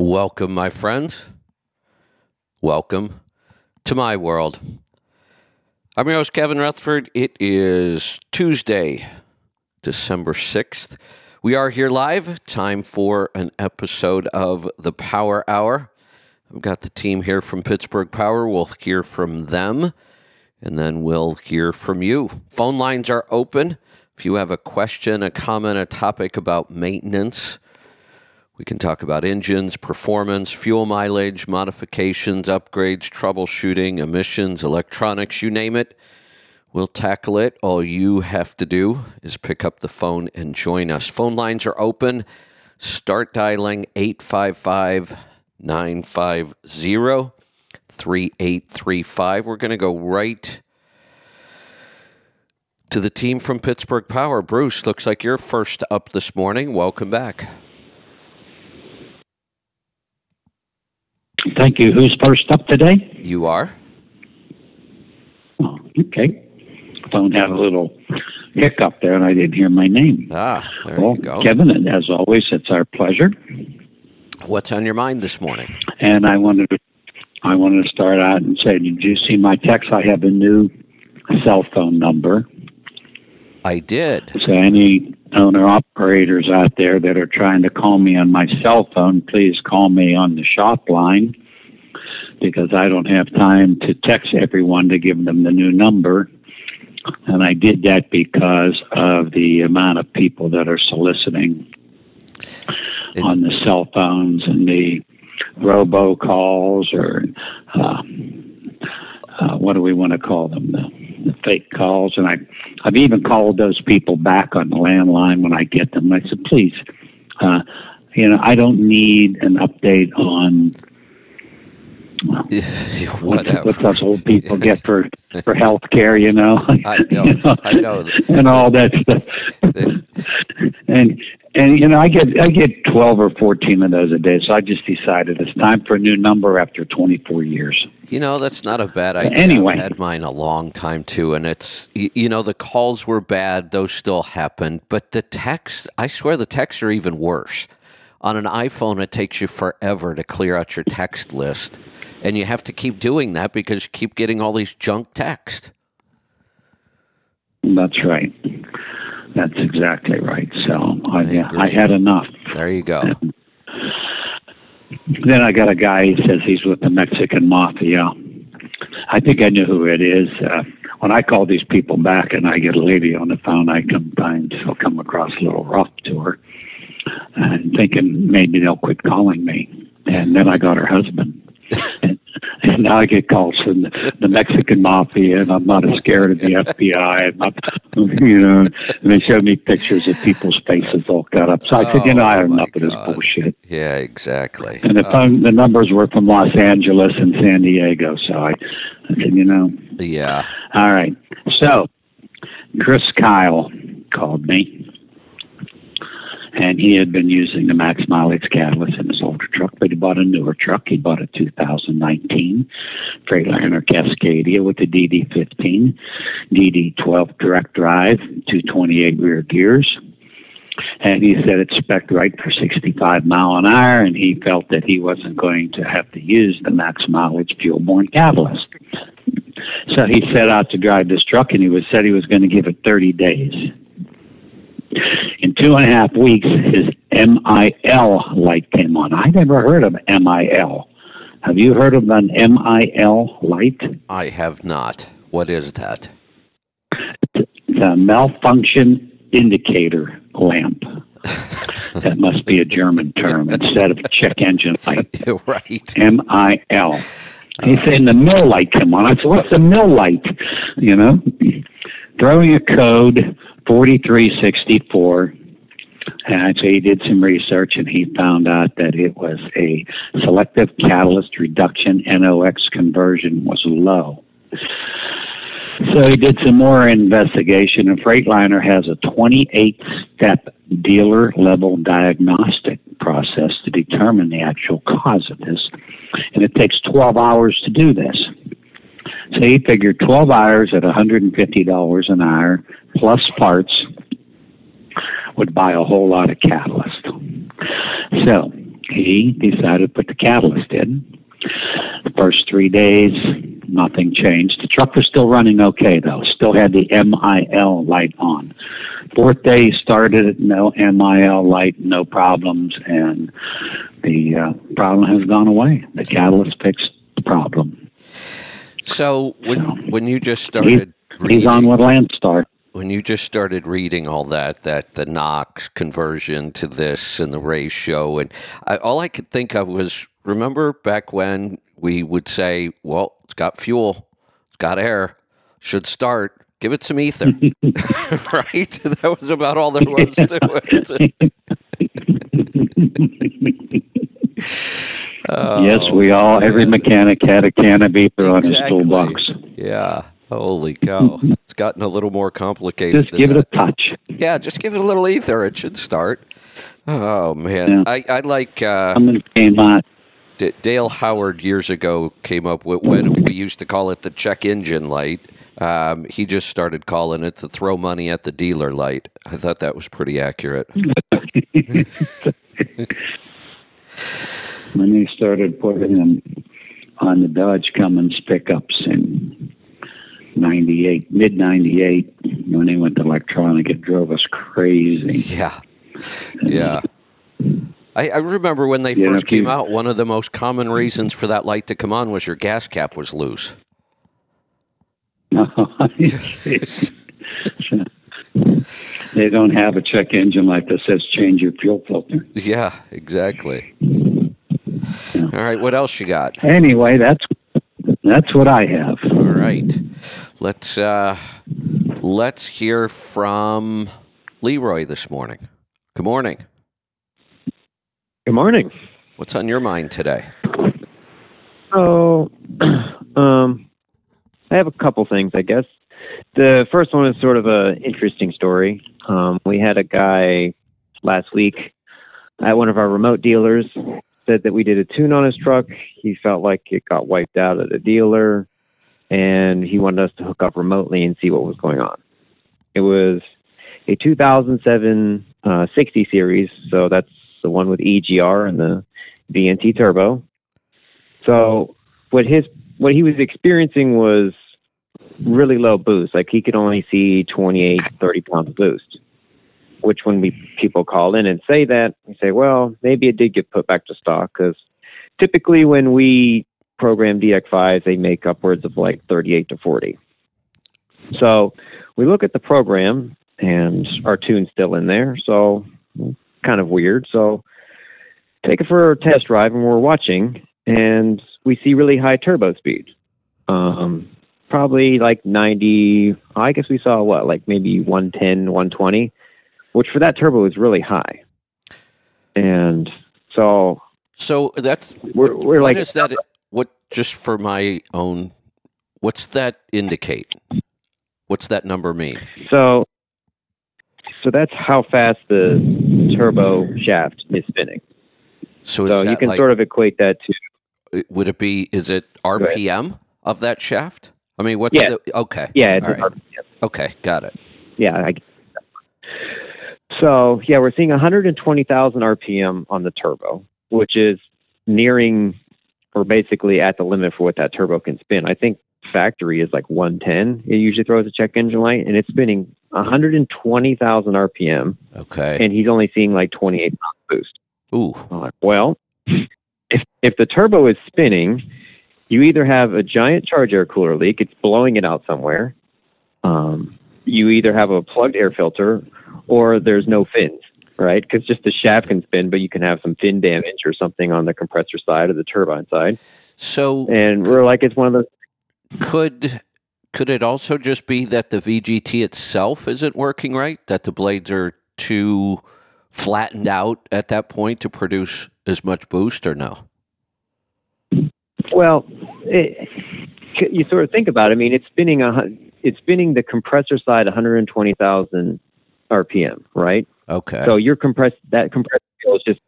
Welcome, my friends. Welcome to my world. I'm your host, Kevin Rutherford. It is Tuesday, December 6th. We are here live. Time for an episode of the Power Hour. I've got the team here from Pittsburgh Power. We'll hear from them, and then we'll hear from you. Phone lines are open. If you have a question, a comment, a topic about maintenance, we can talk about engines, performance, fuel mileage, modifications, upgrades, troubleshooting, emissions, electronics, you name it. We'll tackle it. All you have to do is pick up the phone and join us. Phone lines are open. Start dialing 855 950 3835. We're going to go right to the team from Pittsburgh Power. Bruce, looks like you're first up this morning. Welcome back. Thank you. Who's first up today? You are? Oh, okay. Phone had a little hiccup there, and I didn't hear my name. Ah, there well, you go. Kevin, and as always, it's our pleasure. What's on your mind this morning? And I wanted to, I wanted to start out and say, did you see my text? I have a new cell phone number. I did. So any owner operators out there that are trying to call me on my cell phone, please call me on the shop line because I don't have time to text everyone to give them the new number. And I did that because of the amount of people that are soliciting It- on the cell phones and the robocalls or uh, uh, what do we want to call them? The, the fake calls. And I, I've even called those people back on the landline when I get them. I said, please, uh, you know, I don't need an update on Whatever. what's us old people get for for health care, you know. I know. You know, I know. and all that stuff. and and you know, I get I get twelve or fourteen of those a day. So I just decided it's time for a new number after twenty four years. You know, that's not a bad idea. Anyway. I've had mine a long time too, and it's you know the calls were bad; those still happen. But the text, I swear, the texts are even worse. On an iPhone, it takes you forever to clear out your text list, and you have to keep doing that because you keep getting all these junk text. That's right. That's exactly right. So I, agree. I had enough. There you go. Then I got a guy. He says he's with the Mexican mafia. I think I knew who it is. Uh, when I call these people back and I get a lady on the phone, I sometimes will come across a little rough to her, and thinking maybe they'll quit calling me. And then I got her husband. And, and now I get calls from the, the Mexican mafia, and I'm not as scared of the FBI. And I'm, you know, and they show me pictures of people's faces all cut up. So I said, you know, I have Oh, my enough of this bullshit. Yeah, exactly. And the Uh, phone, the numbers were from Los Angeles and San Diego. So I, I said, you know, yeah. all right. So Chris Kyle called me, and he had been using the max mileage catalyst in his older truck, but he bought a newer truck. He bought a 2019 Freightliner Cascadia with the DD15, DD12 direct drive, 228 rear gears. And he said it's spec right for 65 mile an hour, and he felt that he wasn't going to have to use the max mileage fuel borne catalyst. So he set out to drive this truck, and he was said he was going to give it 30 days. In two and a half weeks, his MIL light came on. I never heard of MIL. Have you heard of an MIL light? I have not. What is that? It's a malfunction indicator lamp. that must be a German term instead of check engine light. right. M I L. He's saying the mill light came on. I said, what's the mill light? You know, throwing a code 4364. And so he did some research and he found out that it was a selective catalyst reduction NOx conversion was low. So he did some more investigation, and Freightliner has a 28 step dealer level diagnostic process to determine the actual cause of this. And it takes 12 hours to do this. So he figured 12 hours at $150 an hour plus parts would buy a whole lot of catalyst. So he decided to put the catalyst in. The first three days, nothing changed. The truck was still running okay, though. Still had the MIL light on. Fourth day, started no MIL light, no problems, and the uh, problem has gone away. The catalyst fixed the problem. So when when you just started, he's on with Landstar when you just started reading all that, that the NOx conversion to this and the ratio, and I, all I could think of was remember back when we would say, well, it's got fuel, it's got air, should start, give it some ether. right? That was about all there was to it. Yes, we all, every mechanic had a can of ether exactly. on his toolbox. Yeah. Holy cow. it's gotten a little more complicated. Just give that. it a touch. Yeah, just give it a little ether. It should start. Oh, man. Yeah. I, I like. Uh, I'm going to D- Dale Howard years ago came up with when we used to call it the check engine light. Um, he just started calling it the throw money at the dealer light. I thought that was pretty accurate. when they started putting them on the Dodge Cummins pickups in 98, mid 98, when they went to electronic, it drove us crazy. Yeah. Yeah. I, I remember when they first came you, out, one of the most common reasons for that light to come on was your gas cap was loose. they don't have a check engine light that says change your fuel filter. Yeah, exactly. Yeah. All right, what else you got? Anyway, that's that's what I have. All right. Let's uh, let's hear from Leroy this morning. Good morning. Good morning. What's on your mind today? Oh, um, I have a couple things, I guess. The first one is sort of a interesting story. Um, we had a guy last week at one of our remote dealers said that we did a tune on his truck. He felt like it got wiped out at a dealer, and he wanted us to hook up remotely and see what was going on. It was a 2007 uh, 60 series, so that's the one with EGR and the VNT turbo. So what his what he was experiencing was really low boost. Like he could only see 28, 30 pounds of boost which when we people call in and say that, we say, well, maybe it did get put back to stock because typically when we program DX5s, they make upwards of like 38 to 40. So we look at the program and our tune's still in there, so kind of weird. So take it for a test drive and we're watching and we see really high turbo speed. Um, probably like 90, I guess we saw what, like maybe 110, 120 which for that turbo is really high. And so, so that's we're, we're what like, is that? What just for my own? What's that indicate? What's that number mean? So, so that's how fast the turbo shaft is spinning. So, so you can like, sort of equate that to. Uh, would it be? Is it RPM of that shaft? I mean, what's yeah. the okay? Yeah, right. okay, got it. Yeah, I, so yeah, we're seeing 120,000 RPM on the turbo, which is nearing or basically at the limit for what that turbo can spin. I think factory is like 110. It usually throws a check engine light, and it's spinning 120,000 RPM. Okay. And he's only seeing like 28 boost. Ooh. Like, well, if if the turbo is spinning, you either have a giant charge air cooler leak, it's blowing it out somewhere. Um, you either have a plugged air filter or there's no fins, right? Because just the shaft can spin, but you can have some fin damage or something on the compressor side or the turbine side. So, and we're like, it's one of those. Could could it also just be that the VGT itself isn't working right? That the blades are too flattened out at that point to produce as much boost, or no? Well, it, you sort of think about it. I mean, it's spinning a it's spinning the compressor side 120,000 RPM, right? Okay. So your compressed that compressed fuel is just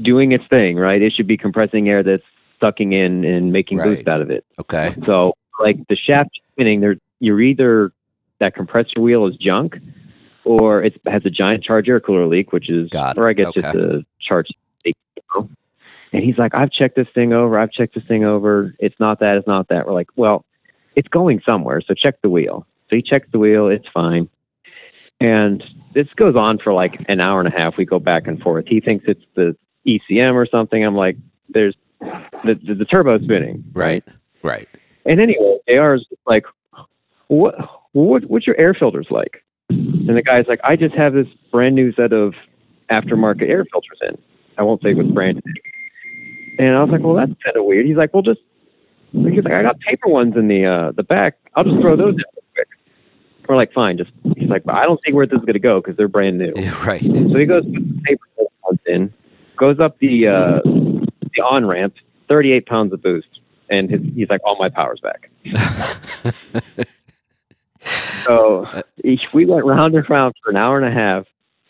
doing its thing, right? It should be compressing air that's sucking in and making right. boost out of it. Okay. So like the shaft spinning, there you're either that compressor wheel is junk, or it has a giant charge air cooler leak, which is, Got or I guess okay. just a charge leak. And he's like, I've checked this thing over. I've checked this thing over. It's not that. It's not that. We're like, well, it's going somewhere. So check the wheel. So he checks the wheel. It's fine. And this goes on for like an hour and a half. We go back and forth. He thinks it's the ECM or something. I'm like, there's the, the, the turbo spinning. Right. Right. And anyway, AR is like, what, what, what's your air filters like? And the guy's like, I just have this brand new set of aftermarket air filters in. I won't say what brand. And I was like, well, that's kind of weird. He's like, well, just he's like, I got paper ones in the uh, the back. I'll just throw those in. We're like, fine. Just he's like, but I don't see where this is going to go because they're brand new. Yeah, Right. So he goes, paper in, goes up the uh, the on ramp, 38 pounds of boost, and his, he's like, all my power's back. So we went round and round for an hour and a half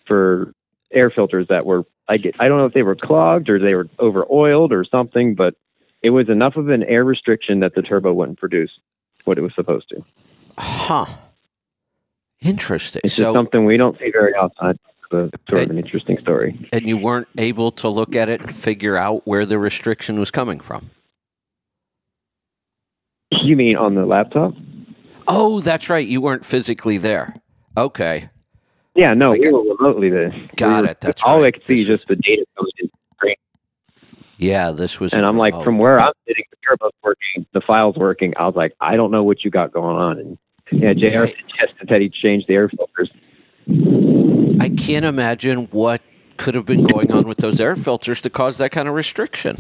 for air filters that were I get I don't know if they were clogged or they were over oiled or something, but it was enough of an air restriction that the turbo wouldn't produce what it was supposed to. huh. Interesting. It's just So, something we don't see very outside. It's sort of an interesting story. and you weren't able to look at it and figure out where the restriction was coming from. You mean on the laptop? Oh, that's right. You weren't physically there. Okay. Yeah, no, we were remotely there. Got We were- it. That's all right. I could see This just the data coming in. Yeah, this was. And I'm like, from where I'm sitting, the turbo's working, the file's working. I was like, I don't know what you got going on. And yeah, JR suggested that he change the air filters. I can't imagine what could have been going on with those air filters to cause that kind of restriction.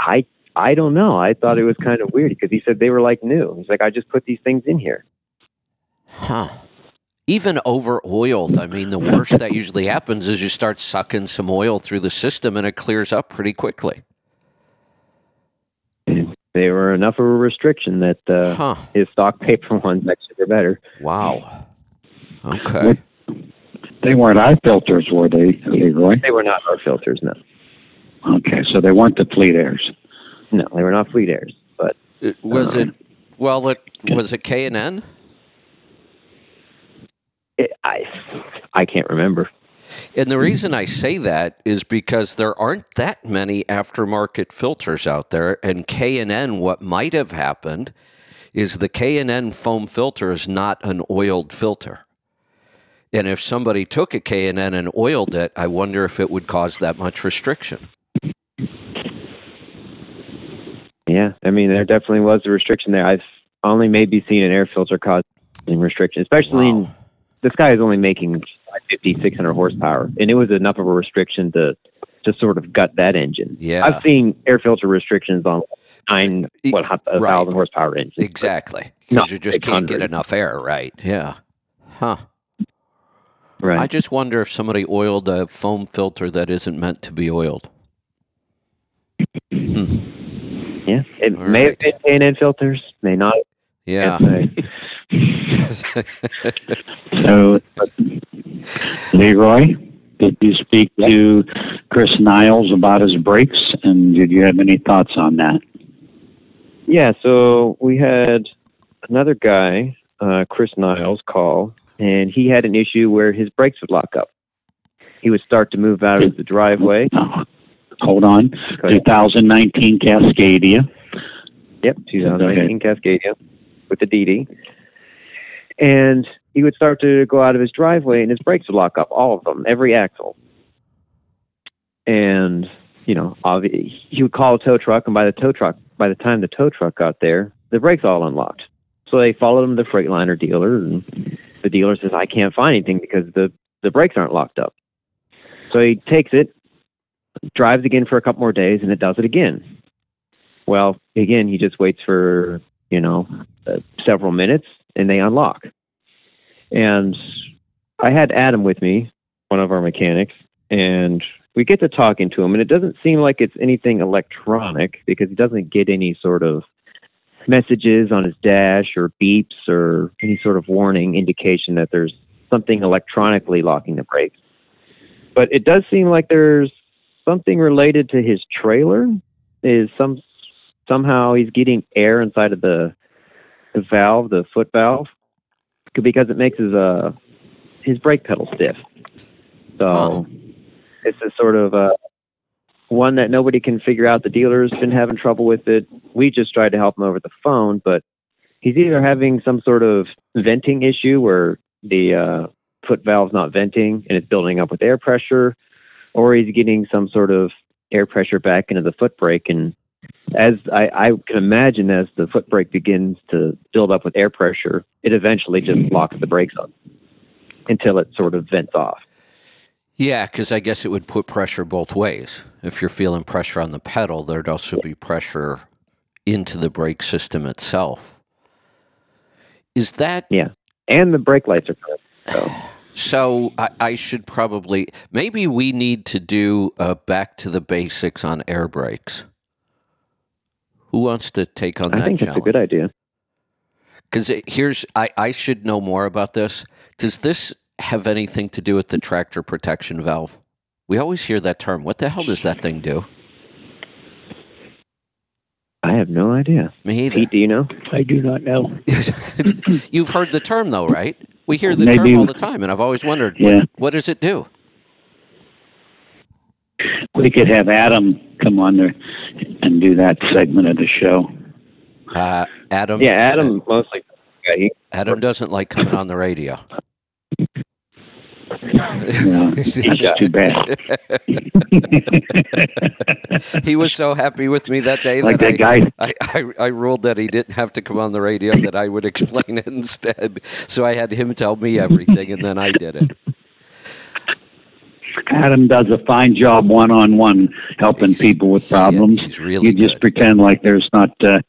I I don't know. I thought it was kind of weird because he said they were like new. He's like, I just put these things in here. Huh. Even over oiled. I mean, the worst that usually happens is you start sucking some oil through the system and it clears up pretty quickly. They were enough of a restriction that uh, Huh. his stock paper ones actually were better. Wow. Okay. They weren't eye filters, were they, Leroy? They were not our filters, no. Okay, so they weren't the fleet airs. No, they were not fleet airs. But It- Was it, well, it, was it K and N? it, I I can't remember. And the reason mm-hmm. I say that is because there aren't that many aftermarket filters out there, and K and N. What might have happened is the K and N foam filter is not an oiled filter, and if somebody took a K and N and oiled it, I wonder if it would cause that much restriction. Yeah, I mean, there definitely was a restriction there. I've only maybe seen an air filter causing restriction, especially in this guy is only making 550, 600 horsepower, and it was enough of a restriction to to sort of gut that engine. Yeah. I've seen air filter restrictions on nine, what, a right. thousand horsepower engines. Exactly, because you just can't get enough air, right? Yeah. Huh. Right. I just wonder if somebody oiled a foam filter that isn't meant to be oiled. Hmm. yeah. It All may right. have been K&N filters, may not. Yeah. So, Leroy, did you speak to Chris Niles about his brakes, and did you have any thoughts on that? Yeah, so we had another guy, uh, Chris Niles, call, and he had an issue where his brakes would lock up. He would start to move out of the driveway. Oh, hold on. 2019 Cascadia. Yep, 2019 Cascadia with the DD. And he would start to go out of his driveway and his brakes would lock up, all of them, every axle. And, you know, he would call a tow truck, and by the tow truck, by the time the tow truck got there, the brakes all unlocked. So they followed him to the Freightliner dealer, and the dealer says, I can't find anything because the, the brakes aren't locked up. So he takes it, drives again for a couple more days, and it does it again. Well, again, he just waits for, you know, uh, several minutes and they unlock. And I had Adam with me, one of our mechanics, and we get to talking to him, and it doesn't seem like it's anything electronic because he doesn't get any sort of messages on his dash or beeps or any sort of warning indication that there's something electronically locking the brakes. But it does seem like there's something related to his trailer. Is some somehow he's getting air inside of the the valve, the foot valve, because it makes his uh his brake pedal stiff. So Huh. it's a sort of uh one that nobody can figure out. The dealer's been having trouble with it. We just tried to help him over the phone, but he's either having some sort of venting issue where the uh, foot valve's not venting and it's building up with air pressure, or he's getting some sort of air pressure back into the foot brake. And as I, I can imagine, as the foot brake begins to build up with air pressure, it eventually just mm-hmm. locks the brakes up until it sort of vents off. Yeah, because I guess it would put pressure both ways. If you're feeling pressure on the pedal, there'd also be pressure into the brake system itself. Is that Yeah, and the brake lights are good. So so? I, I should probably maybe we need to do a back to the basics on air brakes. Who wants to take on I that think that's a good idea. Because uh, here's, I, I should know more about this. Does this have anything to do with the tractor protection valve? We always hear that term. What the hell does that thing do? I have no idea. Me either. Pete, do you know? I do not know. You've heard the term though, right? We hear the Maybe- term all the time, and I've always wondered, Yeah. what, what does it do? We could have Adam come on there and do that segment of the show. Uh, Adam. Yeah, Adam mostly. Yeah, he, Adam doesn't like coming on the radio. Yeah, that's too bad. he was so happy with me that day like that that I, guy. I, I, I ruled that he didn't have to come on the radio, that I would explain it instead. So I had him tell me everything, and then I did it. Adam does a fine job one on one helping He's- people with he- problems. he's really you just good. pretend like there's not uh,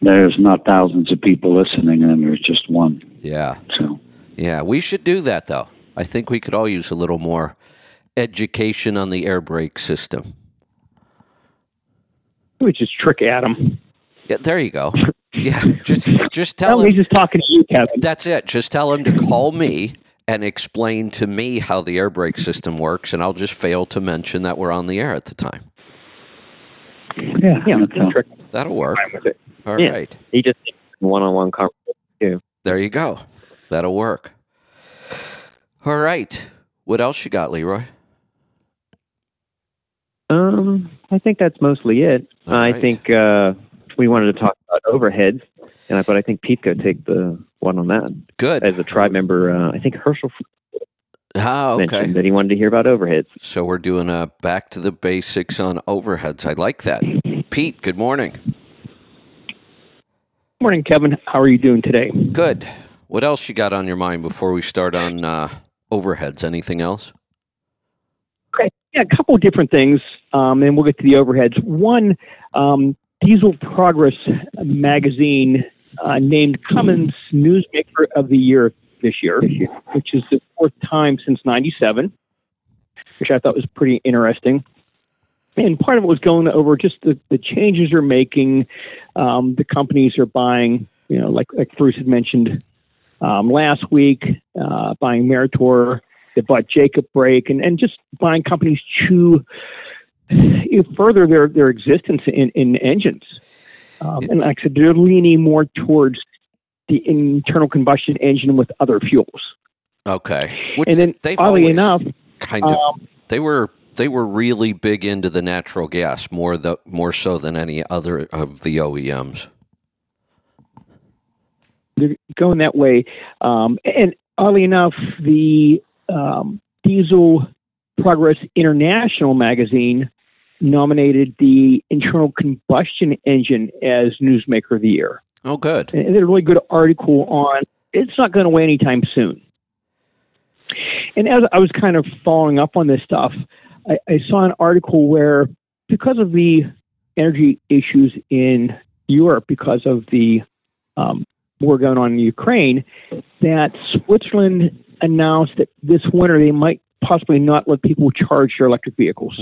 there's not thousands of people listening and there's just one. Yeah. So Yeah, we should do that though. I think we could all use a little more education on the air brake system. We just trick Adam. Yeah, there you go. Yeah, just just tell Well, him he's just talking to you, Kevin. that's it. Just tell him to call me and explain to me how the air brake system works, and I'll just fail to mention that we're on the air at the time. yeah, Yeah, that's That'll work. Fine with it. All right, he just one-on-one conversation. there you go. That'll work. All right. What else you got, Leroy? Um, I think that's mostly it. All I right. think uh, we wanted to talk about overheads, and I, but I think Pete could take the one on that Good. as a tribe member. Uh, I think Herschel Ah, okay. mentioned that he wanted to hear about overheads. So we're doing a back to the basics on overheads. I like that. Pete, good morning. Morning, Kevin. How are you doing today? Good. What else you got on your mind before we start on uh, overheads? Anything else? Okay. Yeah, a couple of different things, um, and we'll get to the overheads. One, um, Diesel Progress magazine uh, named Cummins Newsmaker of the Year this year, which is the fourth time since '97, which I thought was pretty interesting. And part of it was going over just the, the changes they're making. Um, the companies are buying, you know, like like Bruce had mentioned um, last week, uh, buying Meritor, they bought Jacob Brake, and, and just buying companies to further their, their existence in, in engines. Um, and like I said, they're leaning more towards the internal combustion engine with other fuels. Okay. Which And then, they've oddly enough, kind of um, they were they were really big into the natural gas more the more so than any other of the OEMs. they're going that way. Um, and oddly enough, the um, Diesel Progress International magazine nominated the internal combustion engine as Newsmaker of the Year. Oh, good. And there's a really good article on it's not going away anytime soon. And as I was kind of following up on this stuff, I, I saw an article where because of the energy issues in Europe, because of the um, war going on in Ukraine, that Switzerland announced that this winter they might possibly not let people charge their electric vehicles.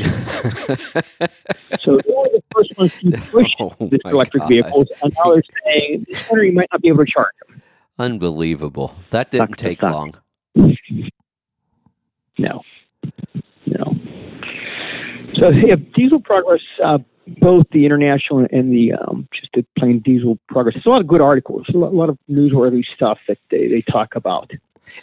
so they were the first ones to push Oh, this electric God. vehicles, and now they're saying this you might not be able to charge them. Unbelievable. That didn't Suck take long. No, no. So yeah, diesel progress, uh, both the international and the um, just the plain diesel progress. There's a lot of good articles, a lot, a lot of newsworthy stuff that they, they talk about,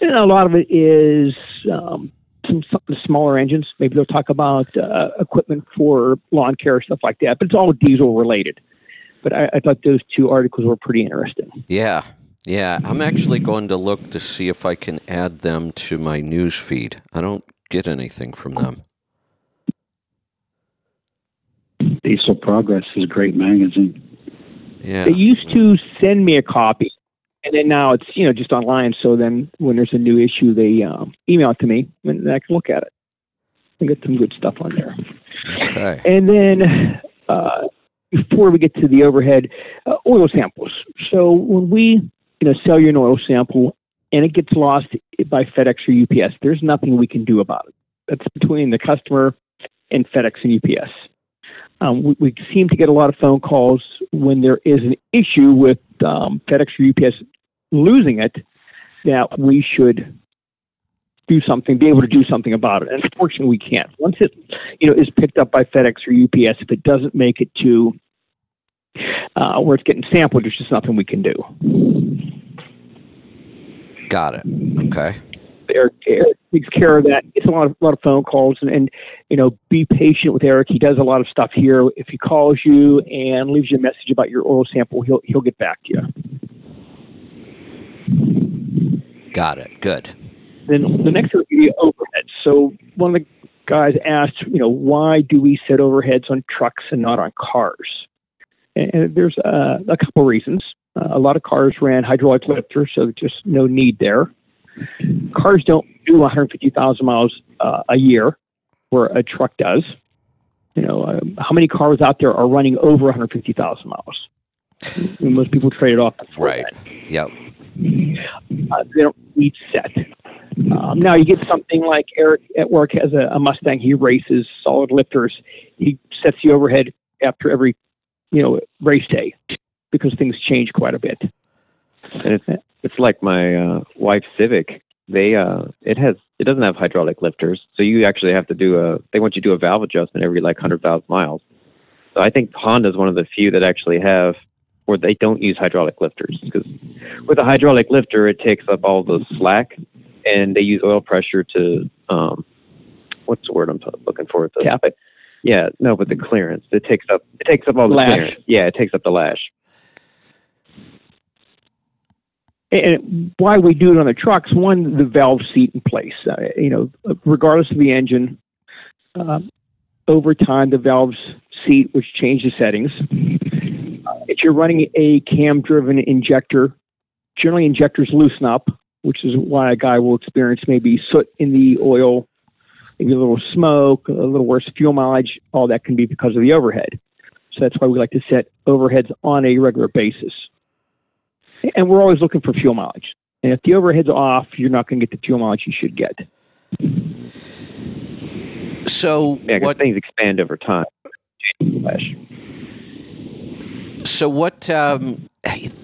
and a lot of it is um, some, some smaller engines. Maybe they'll talk about uh, equipment for lawn care, stuff like that. But it's all diesel related. But I, I thought those two articles were pretty interesting. Yeah. Yeah. I'm actually going to look to see if I can add them to my news feed. I don't get anything from them. Diesel Progress is a great magazine. Yeah. They used to send me a copy, and then now it's you know just online. So then when there's a new issue, they um, email it to me, and I can look at it. I get some good stuff on there. Okay. And then uh, before we get to the overhead, uh, oil samples. So when we you know sell you an oil sample and it gets lost by FedEx or UPS, there's nothing we can do about it. That's between the customer and FedEx and UPS. Um, we, we, seem to get a lot of phone calls when there is an issue with um, FedEx or UPS losing it that we should do something, be able to do something about it. And unfortunately, we can't. Once it, you know, is picked up by FedEx or UPS, if it doesn't make it to uh, where it's getting sampled, there's just nothing we can do. Got it. Okay. Eric, Eric takes care of that. It's a lot of a lot of phone calls, and, and you know, be patient with Eric. He does a lot of stuff here. If he calls you and leaves you a message about your oil sample, he'll he'll get back to you. Got it. Good. Then the next would be overheads. So one of the guys asked, you know, why do we set overheads on trucks and not on cars? And, there's uh, a couple reasons. Uh, a lot of cars ran hydraulic lifters, so there's just no need there. Cars don't do 150,000 miles uh, a year, where a truck does. You know, um, how many cars out there are running over 150,000 miles? Most people trade it off. Right. That. Yep. Uh, they don't need set. Um, now you get something like Eric at work has a, a, Mustang. He races solid lifters. He sets the overhead after every, you know, race day because things change quite a bit. And it's, it's like my uh, wife's Civic. They uh, it has it doesn't have hydraulic lifters, so you actually have to do a. They want you to do a valve adjustment every like hundred thousand miles. So I think Honda is one of the few that actually have where they don't use hydraulic lifters because with a hydraulic lifter it takes up all the slack, and they use oil pressure to um, what's the word I'm looking for? The, Cap it. Yeah, no, but the clearance it takes up it takes up all the lash. clearance. Yeah, it takes up the lash and why we do it on the trucks, one, the valve seat in place. Uh, you know, regardless of the engine, uh, over time, the valve's seat, which changes settings. Uh, if you're running a cam-driven injector, generally injectors loosen up, which is why a guy will experience maybe soot in the oil, maybe a little smoke, a little worse fuel mileage. All that can be because of the overhead. So that's why we like to set overheads on a regular basis and we're always looking for fuel mileage. And if the overhead's off, you're not going to get the fuel mileage you should get. So yeah, what things expand over time. So what? Um,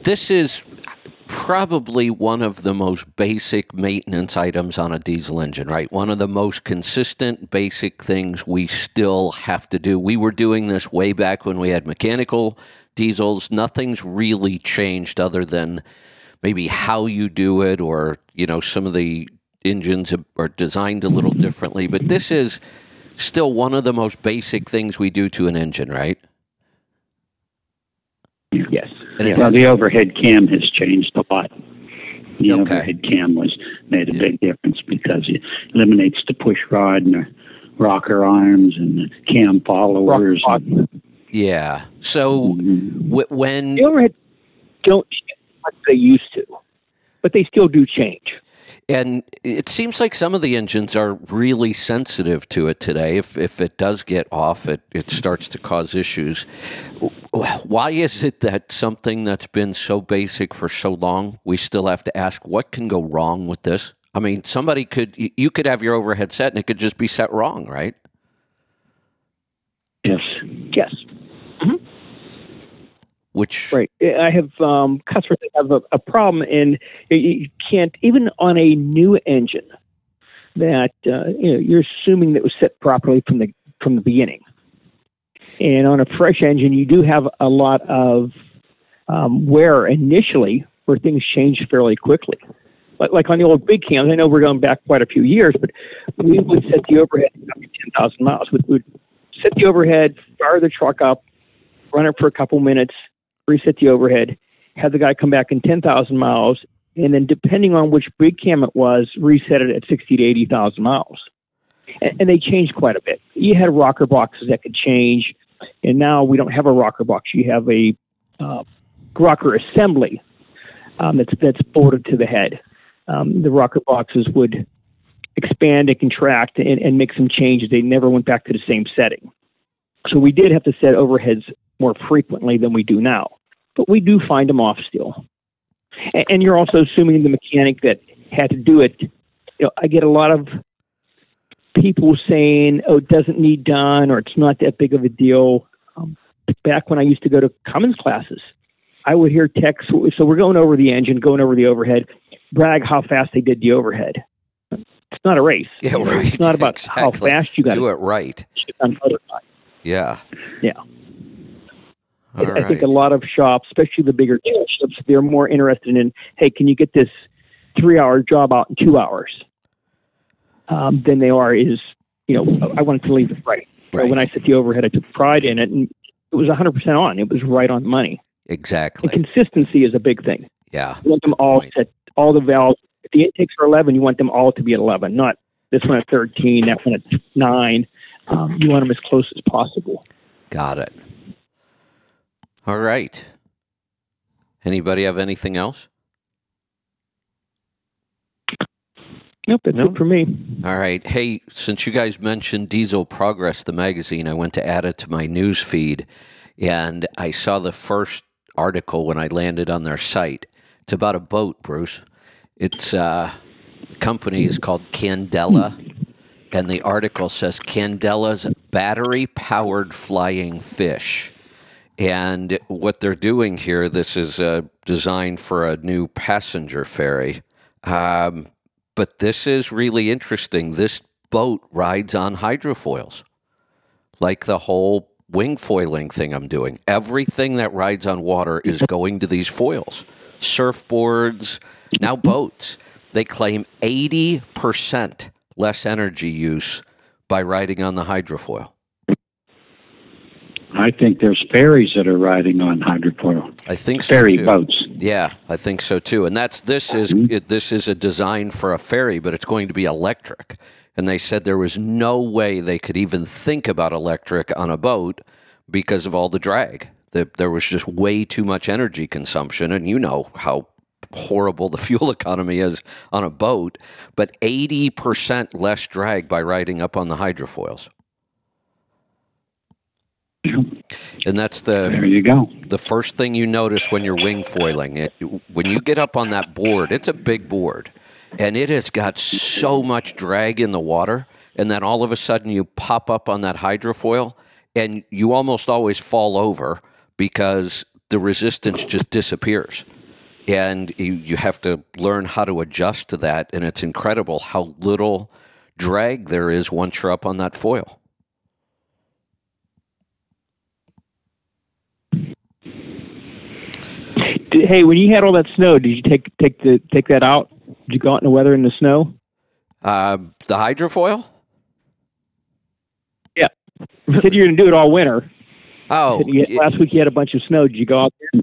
this is probably one of the most basic maintenance items on a diesel engine, right? One of the most consistent, basic things we still have to do. We were doing this way back when we had mechanical diesels. Nothing's really changed other than maybe how you do it, or you know, some of the engines are designed a little differently. But this is still one of the most basic things we do to an engine, right? Yes. And yeah. well, the overhead cam has changed a lot. The okay. overhead cam was made a yeah. big difference because it eliminates the push rod and the rocker arms and the cam followers. Yeah. So mm-hmm. w- when the overhead don't change like they used to, but they still do change. And it seems like some of the engines are really sensitive to it today. If, if it does get off, it, it starts to cause issues. Why is it that something that's been so basic for so long, we still have to ask what can go wrong with this? I mean, somebody could, you could have your overhead set and it could just be set wrong, right? Yes. Yes. Mm-hmm. Which right, I have um, customers that have a, a problem, and you can't even on a new engine that uh, you know you're assuming that was set properly from the from the beginning. And on a fresh engine, you do have a lot of um, wear initially, where things change fairly quickly. like, like on the old big cams, I know we're going back quite a few years, but we would set the overhead to 10,000 miles. We would set the overhead, fire the truck up, run it for a couple minutes, reset the overhead, have the guy come back in 10,000 miles, and then depending on which big cam it was, reset it at 60 to 80,000 miles. And, and they changed quite a bit. You had rocker boxes that could change, and now we don't have a rocker box. You have a uh, rocker assembly um, that's that's bolted to the head. Um, the rocker boxes would expand and contract and, and make some changes. They never went back to the same setting. So we did have to set overheads more frequently than we do now, but we do find them off still. And, and you're also assuming the mechanic that had to do it. You know, I get a lot of people saying, "Oh, it doesn't need done," or "It's not that big of a deal." Um, back when I used to go to Cummins classes, I would hear techs. So we're going over the engine, going over the overhead, brag how fast they did the overhead. It's not a race. Yeah, right. It's not about exactly. how fast you got to do it right. Yeah. Yeah. All I, I think a lot of shops, especially the bigger dealerships, they're more interested in, hey, can you get this three-hour job out in two hours? Um, than they are is, you know, I wanted to leave it right. So when I set the overhead, I took pride in it, and it was 100% on. It was right on money. Exactly. And consistency is a big thing. Yeah. You want them all point. set, all the valves. If the intakes are 11, you want them all to be at 11, not this one at 13, that one at 9. Um, you want them as close as possible. Got it. All right. Anybody have anything else? Nope, that's No. it for me. All right. Hey, since you guys mentioned Diesel Progress, the magazine, I went to add it to my news feed and I saw the first article when I landed on their site. It's about a boat, Bruce. It's uh the company is called Candela and the article says Candela's battery powered flying fish. And what they're doing here, this is a design for a new passenger ferry. Um, but this is really interesting. This boat rides on hydrofoils, like the whole wing foiling thing I'm doing. Everything that rides on water is going to these foils. Surfboards, now boats. They claim 80% less energy use by riding on the hydrofoil. I think there's ferries that are riding on hydrofoil. I think so Ferry too. boats. Yeah, I think so too. And that's this is hmm? it, this is a design for a ferry, but it's going to be electric. And they said there was no way they could even think about electric on a boat because of all the drag. That there was just way too much energy consumption, and you know how horrible the fuel economy is on a boat. But eighty percent less drag by riding up on the hydrofoils, and that's the There you go. the first thing you notice when you're wing foiling it. When you get up on that board it's a big board and it has got so much drag in the water and then all of a sudden you pop up on that hydrofoil and you almost always fall over because the resistance just disappears. And you, you have to learn how to adjust to that and it's incredible how little drag there is once you're up on that foil Did- Hey, when you had all that snow, did you take take the take that out? Did you go out in the weather in the snow? uh, the hydrofoil You said you were going to do it all winter. oh Said you last week you had a bunch of snow. Did you go out there?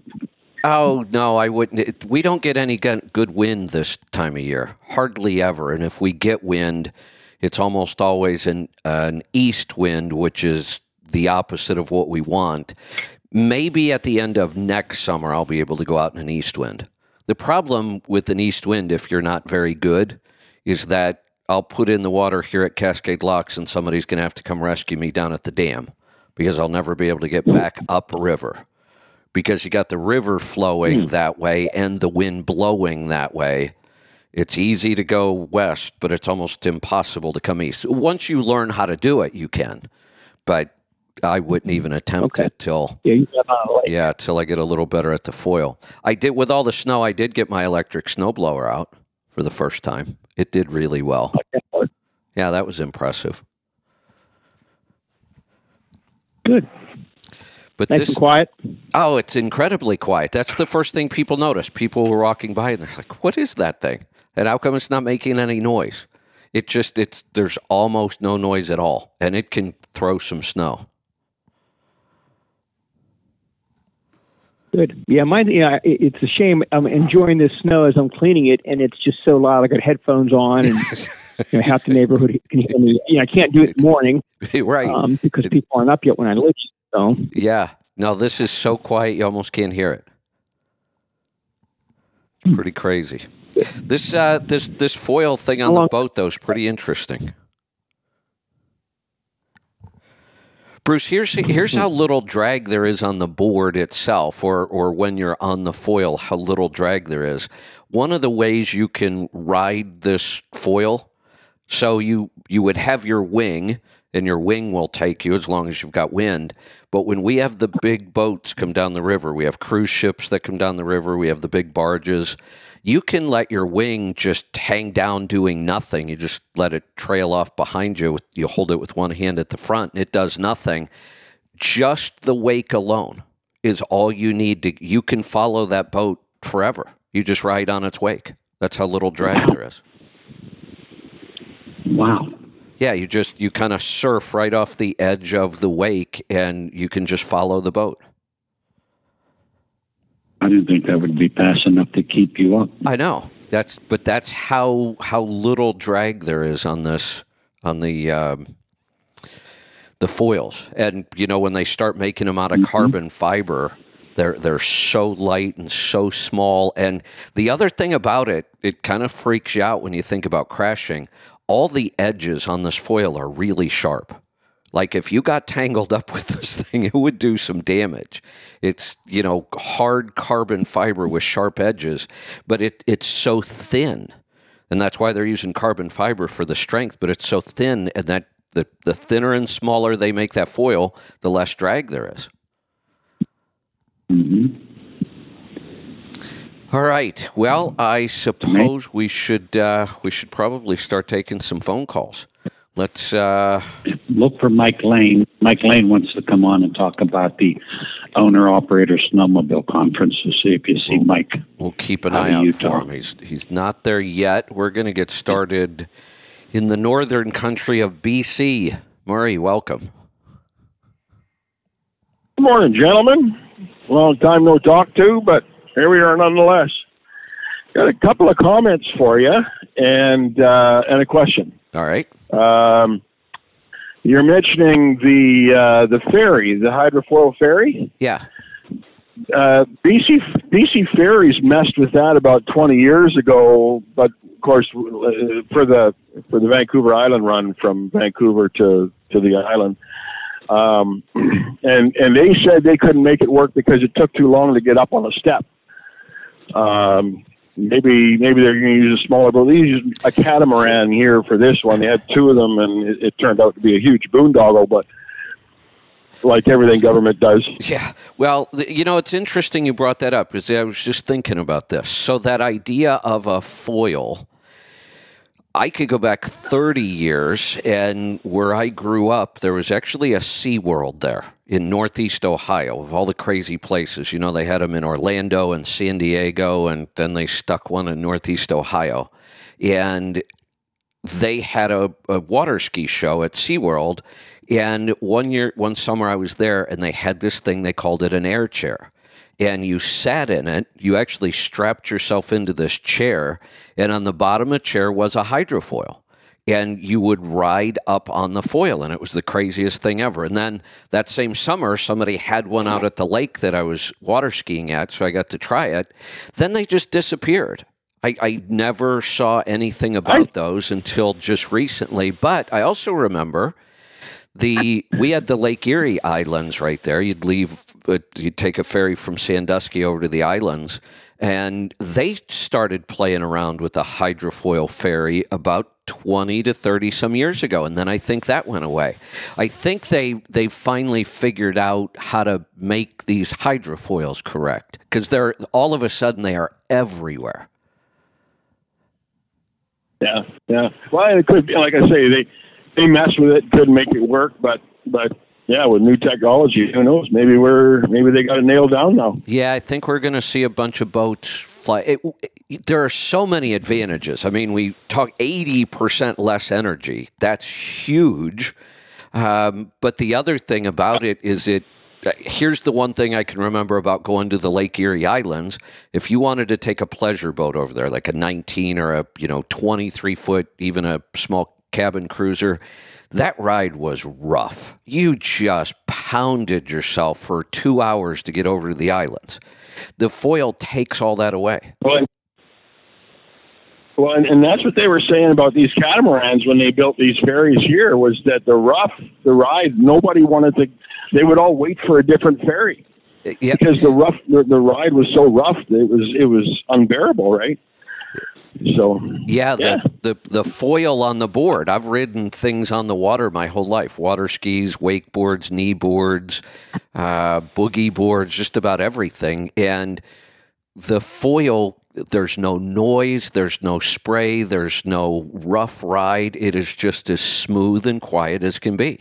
Oh no, I wouldn't. It, we don't get any good wind this time of year, hardly ever. And if we get wind, it's almost always an an east wind, which is the opposite of what we want. Maybe at the end of next summer, I'll be able to go out in an east wind. The problem with an east wind, if you're not very good, is that I'll put in the water here at Cascade Locks, and somebody's going to have to come rescue me down at the dam because I'll never be able to get back upriver because you got the river flowing hmm. that way and the wind blowing that way. It's easy to go west, but it's almost impossible to come east. Once you learn how to do it, you can, but I wouldn't even attempt Okay. it till Yeah, you got on a lake. yeah, till I get a little better at the foil. I did with all the snow. I did get my electric snowblower out for the first time. It did really well. Yeah, that was impressive. Good. But Nice this quiet. Oh, it's incredibly quiet. That's the first thing people notice. People were walking by and they're like, "What is that thing?" And how come it's not making any noise? It just it's there's almost no noise at all, and it can throw some snow. Good. Yeah, mine. Yeah, it, it's a shame. I'm enjoying this snow as I'm cleaning it, and it's just so loud. I got headphones on, and you know, half the neighborhood can hear me. You know, I can't do it in the morning right. um, because people aren't up yet when I leave. So Yeah. No, this is so quiet you almost can't hear it. It's pretty crazy. This uh this this foil thing on the boat though is pretty interesting. Bruce, here's here's how little drag there is on the board itself, or or when you're on the foil, how little drag there is. One of the ways you can ride this foil, so you you would have your wing, and your wing will take you as long as you've got wind. But when we have the big boats come down the river, we have cruise ships that come down the river, we have the big barges. You can let your wing just hang down doing nothing. You just let it trail off behind you. You hold it with one hand at the front, and it does nothing. Just the wake alone is all you need to. You can follow that boat forever. You just ride on its wake. That's how little drag there is. Wow. Yeah, you just you kind of surf right off the edge of the wake, and you can just follow the boat. I didn't think that would be fast enough to keep you up. I know that's, but that's how how little drag there is on this on the um, the foils, and you know when they start making them out of carbon fiber, they're they're so light and so small. And the other thing about it, it kind of freaks you out when you think about crashing. All the edges on this foil are really sharp. Like if you got tangled up with this thing, it would do some damage. It's you know hard carbon fiber with sharp edges, but it it's so thin, and that's why they're using carbon fiber for the strength. But it's so thin, and that the the thinner and smaller they make that foil, the less drag there is. hmm All right. Well, I suppose we should uh, we should probably start taking some phone calls. Let's. Uh, Look for Mike Lane. Mike Lane wants to come on and talk about the owner operator snowmobile conference to see if you see Mike. We'll keep an eye out Utah. for him. He's he's not there yet. We're going to get started in the northern country of BC. Murray, welcome. Good morning, gentlemen. Long time no talk to, but here we are nonetheless. Got a couple of comments for you and uh, and a question. All right. Um, you're mentioning the uh, the ferry, the hydrofoil ferry. Yeah. Uh, BC BC Ferries messed with that about 20 years ago, but of course uh, for the for the Vancouver Island run from Vancouver to to the island, um, and and they said they couldn't make it work because it took too long to get up on a step. Um, maybe maybe they're going to use a smaller boat. They used a catamaran here for this one. They had two of them, and it, it turned out to be a huge boondoggle, but. Like everything government does, Yeah. Well, you know, it's interesting you brought that up because I was just thinking about this. So that idea of a foil, I could go back 30 years, and where I grew up, there was actually a SeaWorld there in Northeast Ohio of all the crazy places. You know, they had them in Orlando and San Diego, and then they stuck one in Northeast Ohio. And they had a, a water ski show at SeaWorld. And one year, one summer, I was there, and they had this thing. They called it an air chair, and you sat in it. You actually strapped yourself into this chair, and on the bottom of the chair was a hydrofoil, and you would ride up on the foil, and it was the craziest thing ever. And then that same summer, somebody had one out at the lake that I was water skiing at, so I got to try it. Then they just disappeared. I, I never saw anything about those until just recently. But I also remember the we had the Lake Erie Islands right there. You'd leave, uh, you'd take a ferry from Sandusky over to the islands, and they started playing around with the hydrofoil ferry about twenty to thirty some years ago, and then I think that went away. I think they they finally figured out how to make these hydrofoils correct because they're all of a sudden they are everywhere. Yeah, yeah. Well, it could be like I say, they they messed with it, couldn't make it work, but but yeah, with new technology, who knows? Maybe we're maybe they got it nailed down now. Yeah, I think we're going to see a bunch of boats fly. It, it, there are so many advantages. I mean, we talk 80% less energy. That's huge. Um, but the other thing about it is it here's the one thing I can remember about going to the Lake Erie Islands. If you wanted to take a pleasure boat over there, like a 19 or a you know 23 foot, even a small cabin cruiser, that ride was rough. You just pounded yourself for two hours to get over to the islands. The foil takes all that away. Well, well, and, and that's what they were saying about these catamarans when they built these ferries here was that the rough, the ride, nobody wanted to. They would all wait for a different ferry uh, Yeah, because the rough, the, the ride was so rough, it was it was unbearable, right? So yeah, the, Yeah. the the foil on the board. I've ridden things on the water my whole life: water skis, wakeboards, knee boards, uh, boogie boards, just about everything. And the foil, there's no noise, there's no spray, there's no rough ride. It is just as smooth and quiet as can be.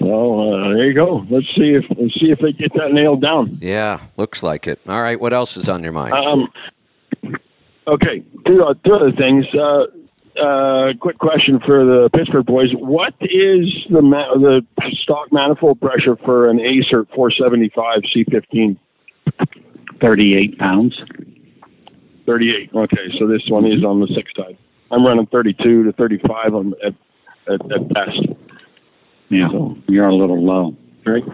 Well, uh, there you go. Let's see if let's see if they get that nailed down. Yeah, looks like it. All right, what else is on your mind? Um, okay, two, uh, two other things. Uh, uh, quick question for the Pittsburgh boys: What is the ma- the stock manifold pressure for an ACERT 475 C15? 38 pounds. 38. Okay, so this one is on the six side. I'm running 32 to 35 on at at, at best. Yeah, you're a little low. Right.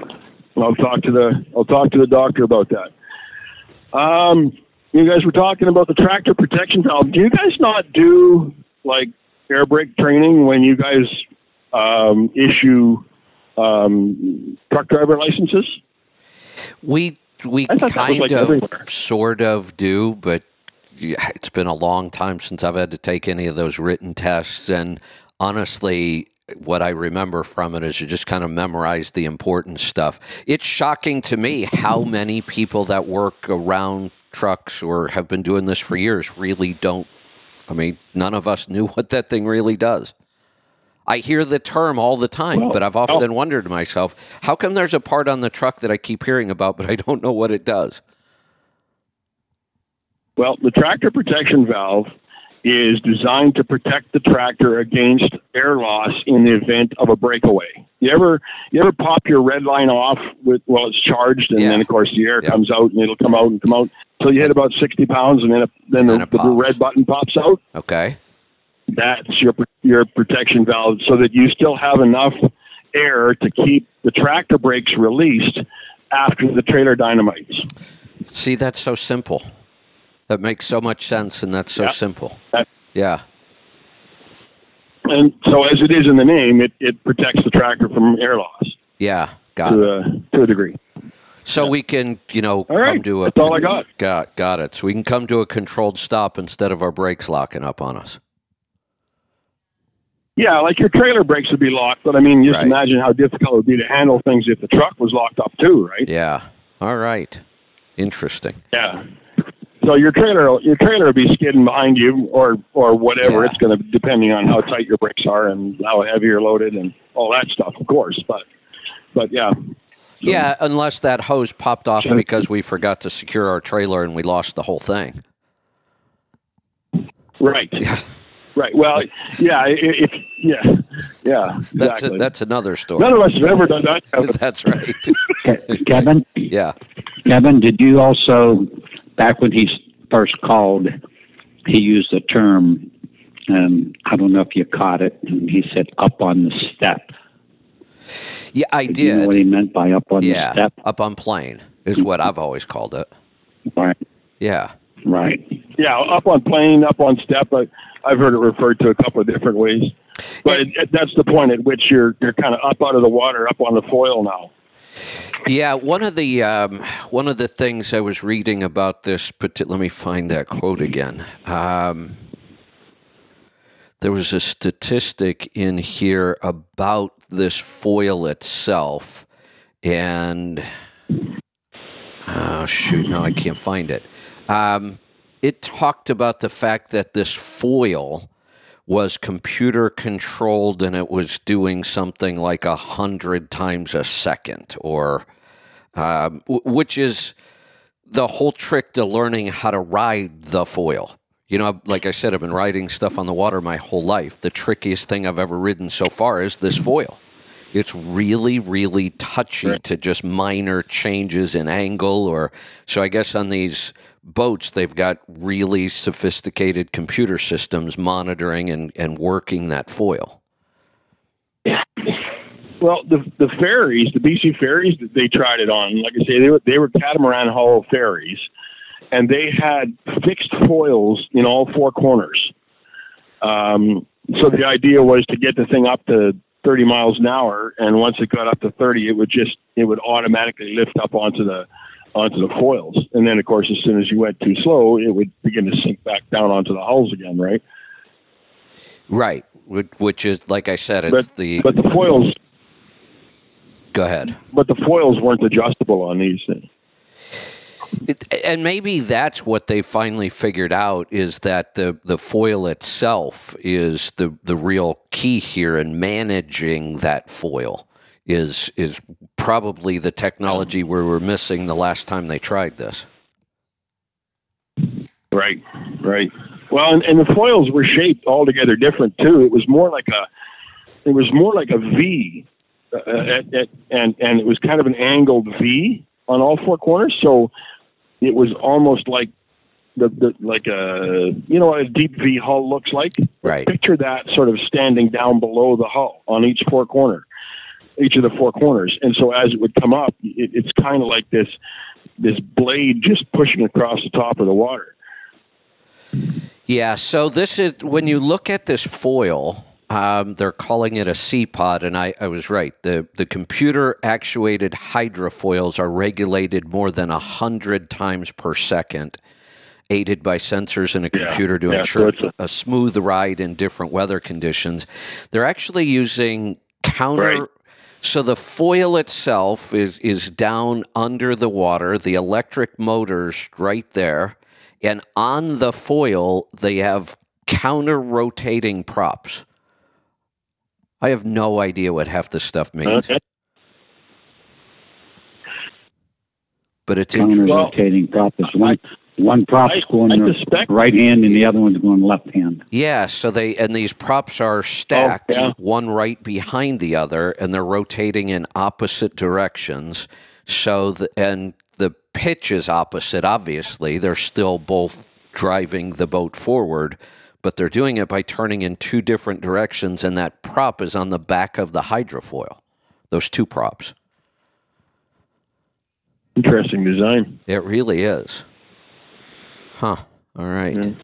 I'll talk to the I'll talk to the doctor about that. Um, you guys were talking about the tractor protection valve. Do you guys not do like air brake training when you guys um, issue um, truck driver licenses? We we I thought that was, kind like, of everywhere. sort of do, but it's been a long time since I've had to take any of those written tests. And honestly, what I remember from it is you just kind of memorize the important stuff. It's shocking to me how many people that work around trucks or have been doing this for years really don't. I mean, none of us knew what that thing really does. I hear the term all the time, Well, but I've often wondered to myself, how come there's a part on the truck that I keep hearing about, but I don't know what it does? Well, the tractor protection valve is designed to protect the tractor against air loss in the event of a breakaway. You ever you ever pop your red line off with while it's charged, and Yeah. then of course the air comes out and it'll come out and come out till you hit about sixty pounds, and then it, then, then the, the red button pops out. Okay. That's your your protection valve, so that you still have enough air to keep the tractor brakes released after the trailer dynamites. See, that's so simple. That makes so much sense, and that's so Yeah. simple. That- Yeah. And so, as it is in the name, it, it protects the tractor from air loss. Yeah. Got to it. a, to a degree. So we can, you know, All come right. to a. That's all I got. Got got it. So we can come to a controlled stop instead of our brakes locking up on us. Yeah, like your trailer brakes would be locked, but I mean, just Right. imagine how difficult it would be to handle things if the truck was locked up too, right? Yeah. All right. Interesting. Yeah. So your trailer, your trailer will be skidding behind you, or or whatever. Yeah. It's going to depending on how tight your brakes are and how heavy you're loaded and all that stuff, of course. But but yeah, Yeah, unless that hose popped off Sure. because we forgot to secure our trailer and we lost the whole thing. right, right. Well, yeah, i- if yeah, yeah, That's exactly. a, that's another story. None of us have ever done that. That's right. Kevin, Yeah. Kevin, did you also, back when he first called, he used the term, um, I don't know if you caught it, and he said up on the step. Yeah, I Do you know what he meant by up on the step? Up on plane is what I've always called it. Right, Yeah. right. Yeah, up on plane, up on step. I, I've heard it referred to a couple of different ways, but it, it, that's the point at which you're you're kind of up out of the water, up on the foil now. Yeah, one of the um, one of the things I was reading about this, let me find that quote again. Um, there was a statistic in here about this foil itself, and oh shoot, no, I can't find it. Um, it talked about the fact that this foil was computer controlled and it was doing something like a hundred times a second, or um, w- which is the whole trick to learning how to ride the foil. You know, like I said, I've been riding stuff on the water my whole life. The trickiest thing I've ever ridden so far is this foil. It's really, really touchy to just minor changes in angle, or so I guess on these boats they've got really sophisticated computer systems monitoring and, and working that foil. Well, the the ferries, the BC ferries, they tried it on. Like I say, they were they were catamaran hull ferries, and they had fixed foils in all four corners. Um, so the idea was to get the thing up to 30 miles an hour, and once it got up to 30, it would just it would automatically lift up onto the onto the foils, and then of course as soon as you went too slow, it would begin to sink back down onto the hulls again, right? Right, which, which is like I said, it's But the. but the foils go ahead. but the foils weren't adjustable on these things. It, and maybe that's what they finally figured out is that the, the foil itself is the, the real key here in managing that foil is is probably the technology we were missing the last time they tried this. Right, right. Well, and, and the foils were shaped altogether different too. It was more like a, it was more like a V, Uh, at, at, and and it was kind of an angled V on all four corners. So it was almost like the, the like a you know what a deep V hull looks like. Right. Picture that sort of standing down below the hull on each four corner, each of the four corners. And so as it would come up, it, it's kind of like this this blade just pushing across the top of the water. Yeah, so this is when you look at this foil, um, they're calling it a C pod, and I, I was right. The the computer actuated hydrofoils are regulated more than a hundred times per second, aided by sensors in a Yeah, computer to yeah, ensure so it's a, smooth ride in different weather conditions. They're actually using counter. Right. So the foil itself is is down under the water. The electric motors right there, and on the foil they have counter rotating props. I have no idea what half this stuff means, Okay. but it's Counter interesting. rotating prop is one one prop's I- going I the right hand and the other one's going left hand. Yeah, so they and these props are stacked, yeah. one right behind the other, and they're rotating in opposite directions. So the, and the pitch is opposite. Obviously, they're still both driving the boat forward, but they're doing it by turning in two different directions, and that prop is on the back of the hydrofoil. Those two props. Interesting design. It really is. Huh. All right.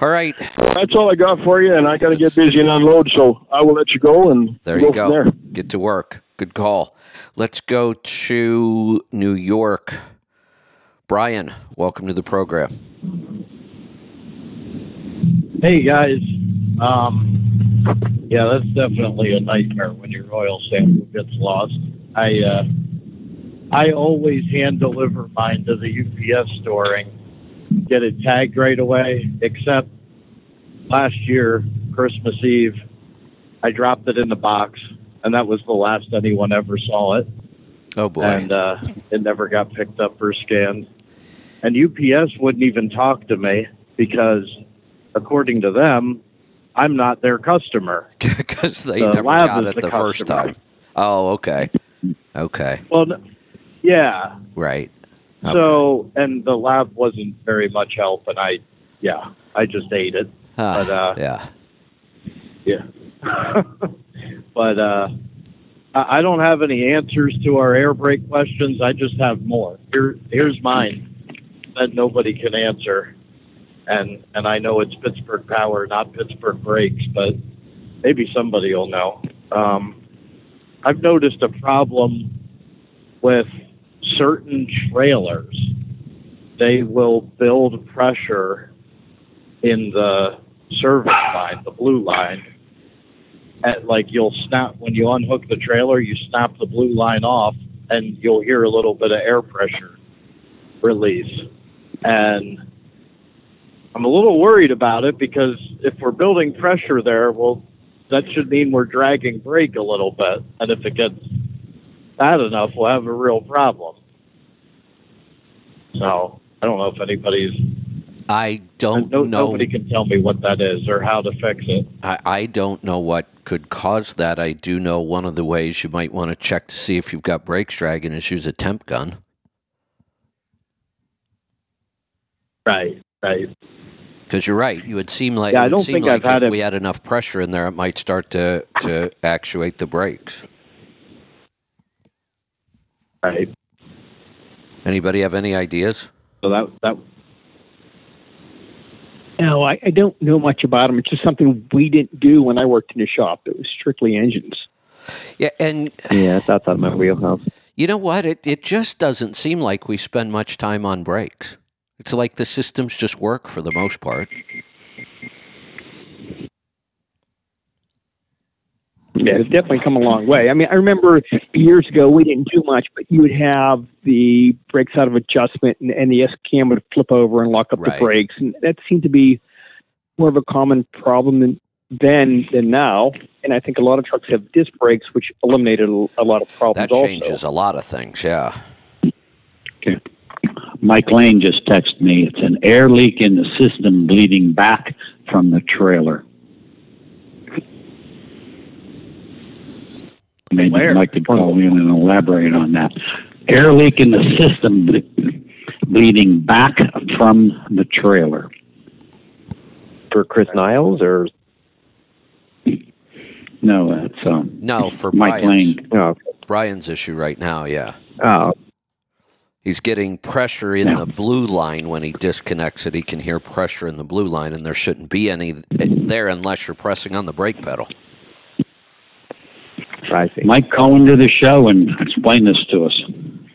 All right. That's all I got for you, and I got to get busy and unload. So I will let you go, and There you go. There. Get to work. Good call. Let's go to New York. Brian, welcome to the program. Hey guys, um, yeah, that's definitely a nightmare when your oil sample gets lost. I uh, I always hand deliver mine to the UPS store and get it tagged right away. Except last year, Christmas Eve, I dropped it in the box, and that was the last anyone ever saw it Oh boy. and uh, it never got picked up or scanned. And UPS wouldn't even talk to me because, according to them, I'm not their customer. Because they the never got it the the first time. Oh, okay. Okay. Well, yeah. Right. Okay. So, and the lab wasn't very much help, and I, yeah, I just ate it. Ah, but, uh, yeah. Yeah. but uh, I I don't have any answers to our air brake questions. I just have more. Here, here's mine that nobody can answer, and and I know it's Pittsburgh Power, not Pittsburgh Brakes, but maybe somebody will know. Um, I've noticed a problem with certain trailers. They will build pressure in the service line, the blue line. At, like you'll snap when you unhook the trailer, you snap the blue line off, and you'll hear a little bit of air pressure release. And I'm a little worried about it because if we're building pressure there, well, that should mean we're dragging brake a little bit, and if it gets bad enough, we'll have a real problem. So I don't know if anybody's I don't no, know. nobody can tell me what that is or how to fix it. I, I don't know what could cause that. I do know one of the ways you might want to check to see if you've got brakes dragging is use a temp gun. Right, right. Because you're right, you would seem like Yeah, it I don't seem think like I've had if a- we had enough pressure in there, it might start to to actuate the brakes. Right. Anybody have any ideas? So that that No, I, I don't know much about them. It's just something we didn't do when I worked in the shop. It was strictly engines. Yeah, and Yeah, that's out of my wheelhouse. you know what? It it just doesn't seem like we spend much time on brakes. It's like the systems just work for the most part. Yeah, it's definitely come a long way. I mean, I remember years ago we didn't do much, but you would have the brakes out of adjustment, and, and the S cam would flip over and lock up Right. the brakes, and that seemed to be more of a common problem than then than now. And I think a lot of trucks have disc brakes, which eliminated a, a lot of problems. That also. changes a lot of things. Yeah. Mike Lane just texted me. It's an air leak in the system bleeding back from the trailer. Maybe Where? Mike could call in and elaborate on that. Air leak in the system ble- bleeding back from the trailer. For Chris Niles or No, that's um, No, for Mike Brian's Lane. oh, Brian's issue right now. Yeah. oh He's getting pressure in Yeah. the blue line when he disconnects it. He can hear pressure in the blue line, and there shouldn't be any there unless you're pressing on the brake pedal. I see. Mike, call into the show and explain this to us.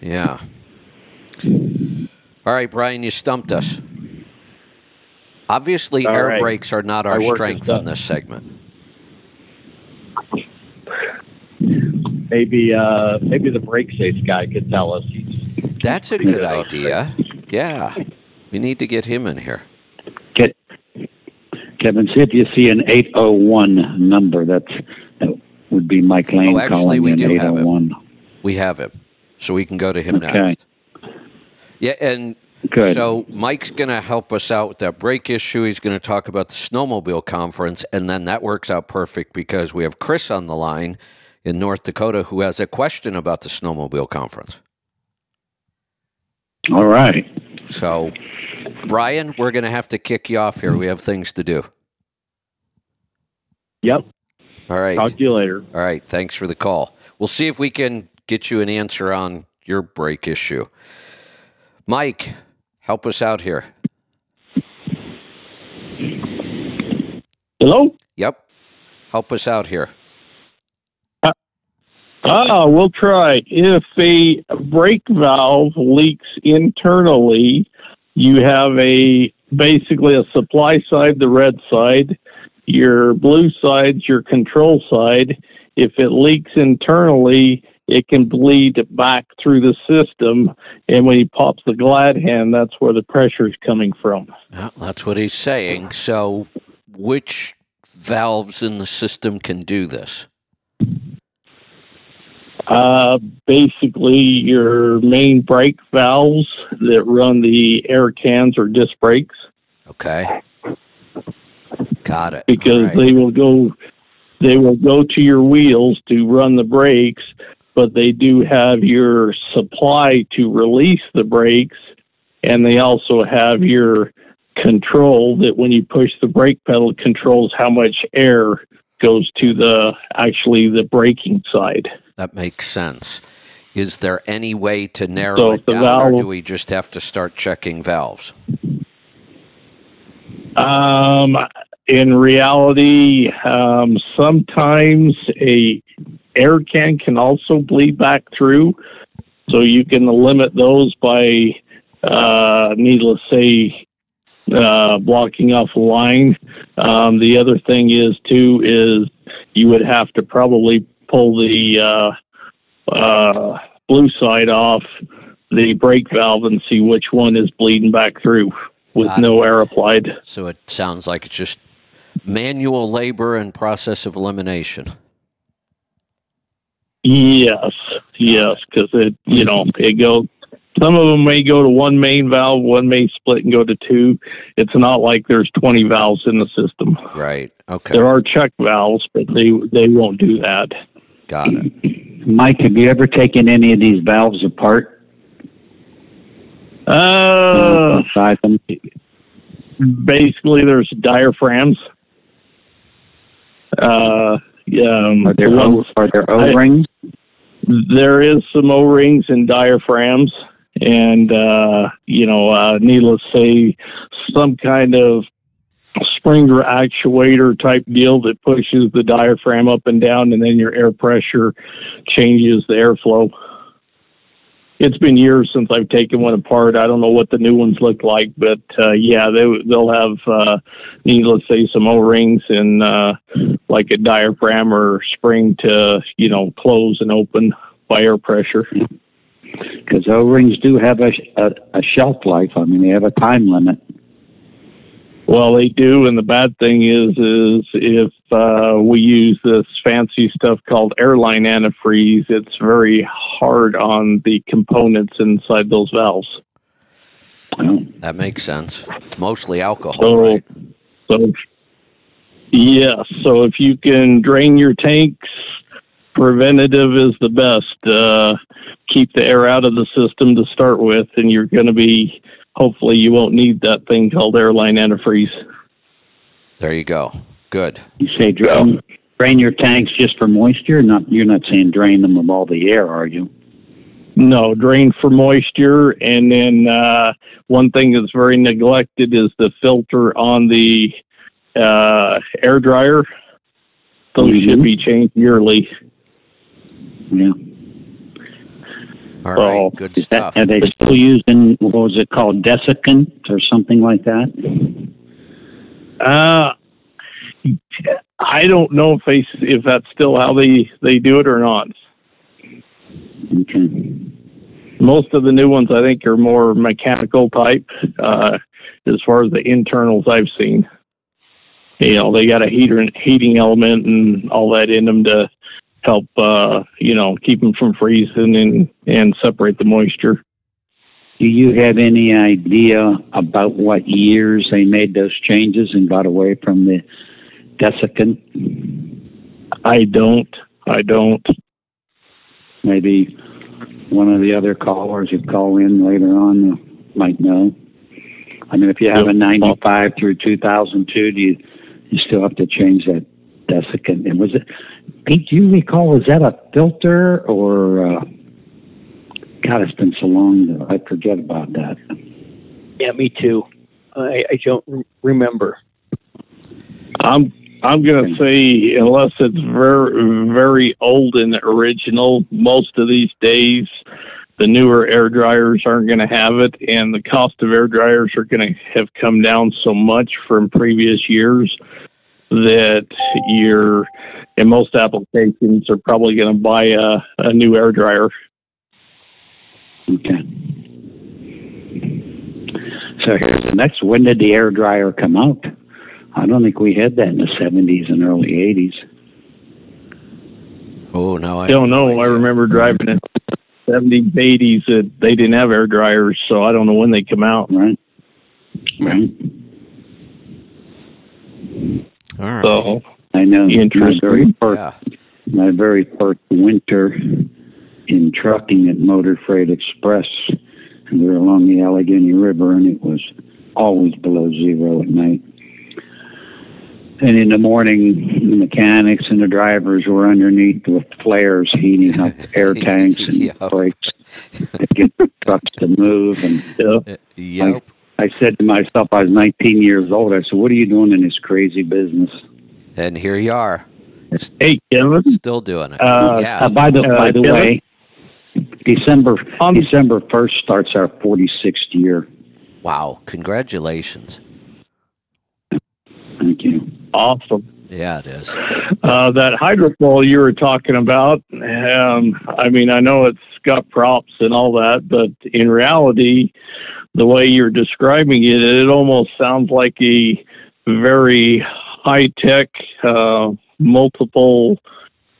Yeah. All right, Brian, you stumped us. Obviously, All air right. brakes are not our My work is strength on this segment. Maybe uh maybe the brake safe guy could tell us. He's, That's a good idea. Yeah. We need to get him in here. Get Kevin, see if you see an 801 number. That's that would be Mike Lane Oh, actually, calling we do have him. 801. We have him. So we can go to him Okay. next. Yeah, and Good. So Mike's going to help us out with that brake issue. He's going to talk about the snowmobile conference, and then that works out perfect because we have Chris on the line in North Dakota who has a question about the snowmobile conference. All right. So, Brian, we're going to have to kick you off here. We have things to do. yep. All right. Talk to you later. All right. Thanks for the call. We'll see if we can get you an answer on your brake issue. Mike, help us out here. Hello? Yep. Help us out here. Ah, we'll try. If a brake valve leaks internally, you have a basically a supply side, the red side. Your blue side's your control side. If it leaks internally, it can bleed back through the system, and when he pops the glad hand, that's where the pressure is coming from. Well, that's what he's saying. So, which valves in the system can do this? Uh, basically, your main brake valves that run the air cans or disc brakes Okay. Got it. because right. they will go they will go to your wheels to run the brakes, but they do have your supply to release the brakes, and they also have your control that when you push the brake pedal controls how much air goes to the actually the braking side. That makes sense. Is there any way to narrow So it down, or do we just have to start checking valves? Um, in reality, um, sometimes a air can can also bleed back through, so you can limit those by, uh, needless to say, uh, blocking off a line. Um, the other thing is too is you would have to probably pull the uh, uh, blue side off the brake valve and see which one is bleeding back through. with no air applied. So it sounds like it's just manual labor and process of elimination. Yes, yes, because it you know it goes. Some of them may go to one main valve, one may split and go to two. It's not like there's 20 valves in the system. Right. Okay. There are check valves, but they they won't do that. Got it. Mike, have you ever taken any of these valves apart? Uh, Inside them? basically, there's diaphragms. Uh, yeah, um, Are there o- are there O rings? there is some O-rings and diaphragms, and uh, you know, uh, needless to say, some kind of Springer actuator type deal that pushes the diaphragm up and down, and then your air pressure changes the airflow. It's been years since I've taken one apart. I don't know what the new ones look like, but uh, yeah, they they'll have, uh, needless say, some O-rings and uh, like a diaphragm or spring to you know close and open by air pressure. Because O rings do have a, a, a shelf life. I mean, they have a time limit. Well, they do, and the bad thing is, is if uh, we use this fancy stuff called airline antifreeze, it's very hard on the components inside those valves. That makes sense. It's mostly alcohol, So, right? so yeah. So if you can drain your tanks, preventative is the best. Uh, keep the air out of the system to start with, and you're going to be. Hopefully, you won't need that thing called airline antifreeze. There you go. Good. you say drain, drain your tanks just for moisture? Not You're not saying drain them of all the air, are you? No, drain for moisture, and then uh, one thing that's very neglected is the filter on the uh, air dryer. Those Mhm. should be changed yearly. Yeah. All right. Good Is that, are they still using, what was it called, desiccant or something like that? Uh, I don't know if they if that's still how they they do it or not. Okay. Most of the new ones, I think, are more mechanical type. Uh, as far as the internals I've seen, you know, they got a heater and heating element and all that in them to help, uh, you know, keep them from freezing and and separate the moisture. Do you have any idea about what years they made those changes and got away from the desiccant? I don't. I don't. Maybe one of the other callers who call in later on might know. I mean, if you have a 95 through 2002, do you, you still have to change that desiccant? And was it, Pete, do you recall, was that a filter or, uh, God, it's been so long I forget about that. Yeah, me too. I, I don't re- remember. I'm I'm gonna say unless it's very very old and original, most of these days the newer air dryers aren't going to have it, and the cost of air dryers are going to have come down so much from previous years that you're in most applications are probably going to buy a, a new air dryer. Okay. So here's the next. When did the air dryer come out? I don't think we had that in the 70s and early 80s. Oh, no. I I don't know. I idea. remember driving in seventies, eighties that they didn't have air dryers, so I don't know when they come out. Right. Right. All right. So I know. My Interesting. very first, yeah. my very first winter in trucking at Motor Freight Express, and we were along the Allegheny River, and it was always below zero at night. And in the morning, the mechanics and the drivers were underneath with flares heating up air tanks and Yeah. brakes to get the trucks to move. And yeah. Yep. I said to myself, I was 19 years old. I said, "What are you doing in this crazy business?" And here you are, Hey, Kevin. still doing it. Uh, yeah. Uh, by the Uh, by the Kevin? way, December On- December first starts our 46th year. wow. Congratulations. Thank you. Awesome. Yeah, it is. Uh, that hydrofoil you were talking about, um, I mean, I know it's got props and all that, but in reality, the way you're describing it, it almost sounds like a very high tech, uh, multiple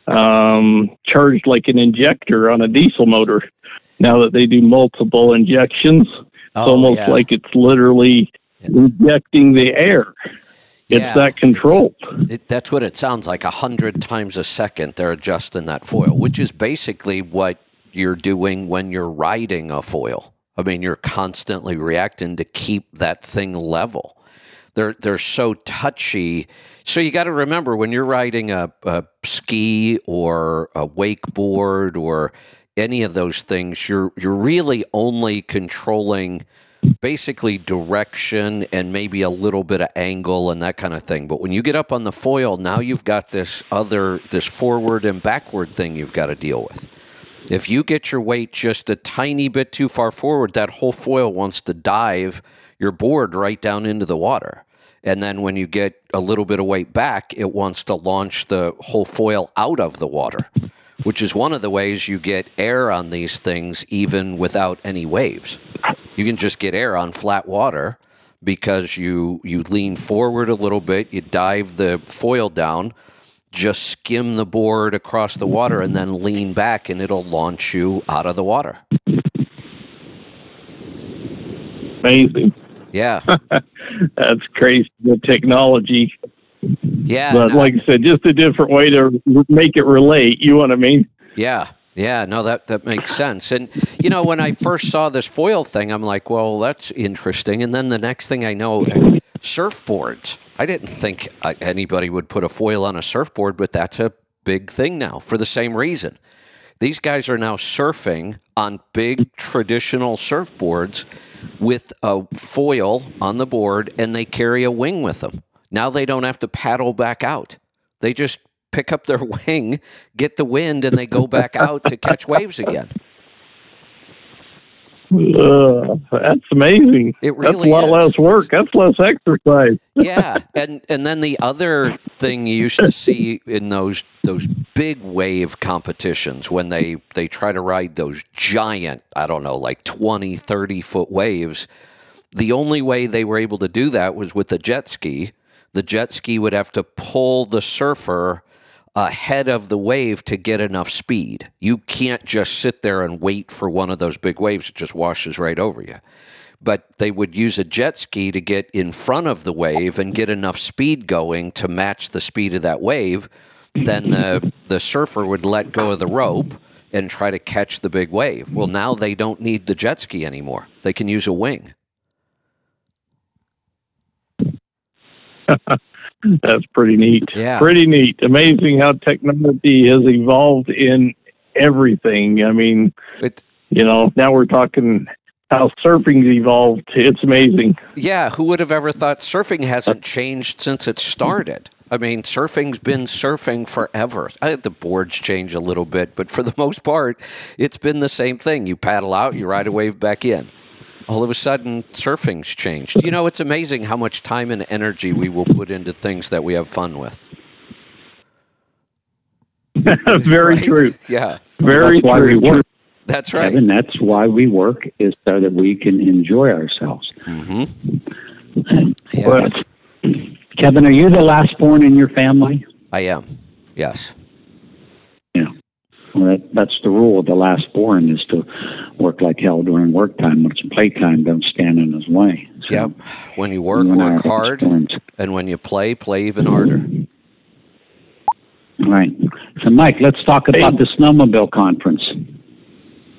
um, charged like an injector on a diesel motor. Now that they do multiple injections, it's Oh, almost yeah. like it's literally injecting the air. It's Yeah, that controlled. It, that's what it sounds like. A hundred times a second, they're adjusting that foil, which is basically what you're doing when you're riding a foil. I mean, you're constantly reacting to keep that thing level. They're they're so touchy. So you got to remember when you're riding a, a ski or a wakeboard or any of those things, you're you're really only controlling basically direction and maybe a little bit of angle and that kind of thing. But when you get up on the foil, now you've got this other this forward and backward thing you've got to deal with. If you get your weight just a tiny bit too far forward, that whole foil wants to dive your board right down into the water. And then when you get a little bit of weight back, it wants to launch the whole foil out of the water, which is one of the ways you get air on these things even without any waves. You can just get air on flat water because you you lean forward a little bit, you dive the foil down, just skim the board across the water and then lean back and it'll launch you out of the water. Amazing. Yeah. That's crazy. The technology. Yeah. but like I said, just a different way to make it relate. You know what I mean? yeah. Yeah, no, that, that makes sense. And, you know, when I first saw this foil thing, I'm like, well, that's interesting. And then the next thing I know, surfboards. I didn't think uh, anybody would put a foil on a surfboard, but that's a big thing now for the same reason. These guys are now surfing on big traditional surfboards with a foil on the board and they carry a wing with them. Now they don't have to paddle back out. They just pick up their wing, get the wind, and they go back out to catch waves again. Uh, that's amazing. It really that's a lot is. less work. That's less exercise. yeah, and and then the other thing you used to see in those those big wave competitions when they they try to ride those giant, I don't know, like 20, 30 foot waves, the only way they were able to do that was with the jet ski. The jet ski would have to pull the surfer ahead of the wave to get enough speed. You can't just sit there and wait for one of those big waves. It just washes right over you. But they would use a jet ski to get in front of the wave and get enough speed going to match the speed of that wave. Then the, the surfer would let go of the rope and try to catch the big wave. Well, now they don't need the jet ski anymore. They can use a wing. That's pretty neat. Yeah. Pretty neat. Amazing how technology has evolved in everything. I mean, It, you know, now we're talking how surfing's evolved. It's amazing. Yeah, who would have ever thought surfing hasn't uh, changed since it started? I mean, surfing's been surfing forever. The boards change a little bit, but for the most part, it's been the same thing. You paddle out, you ride a wave back in. All of a sudden, surfing's changed. You know, it's amazing how much time and energy we will put into things that we have fun with. Very Right? true. Yeah, Very That's why we true. work, that's right. Kevin. That's why we work is so that we can enjoy ourselves. hmm But Kevin, are you the last born in your family? I am. Yes. Well, that, that's the rule. The last born is to work like hell during work time. When it's playtime, don't stand in his way. So Yep. When you work, you and I work hard, borns. and when you play, play even harder. Right. So, Mike, let's talk about the snowmobile conference.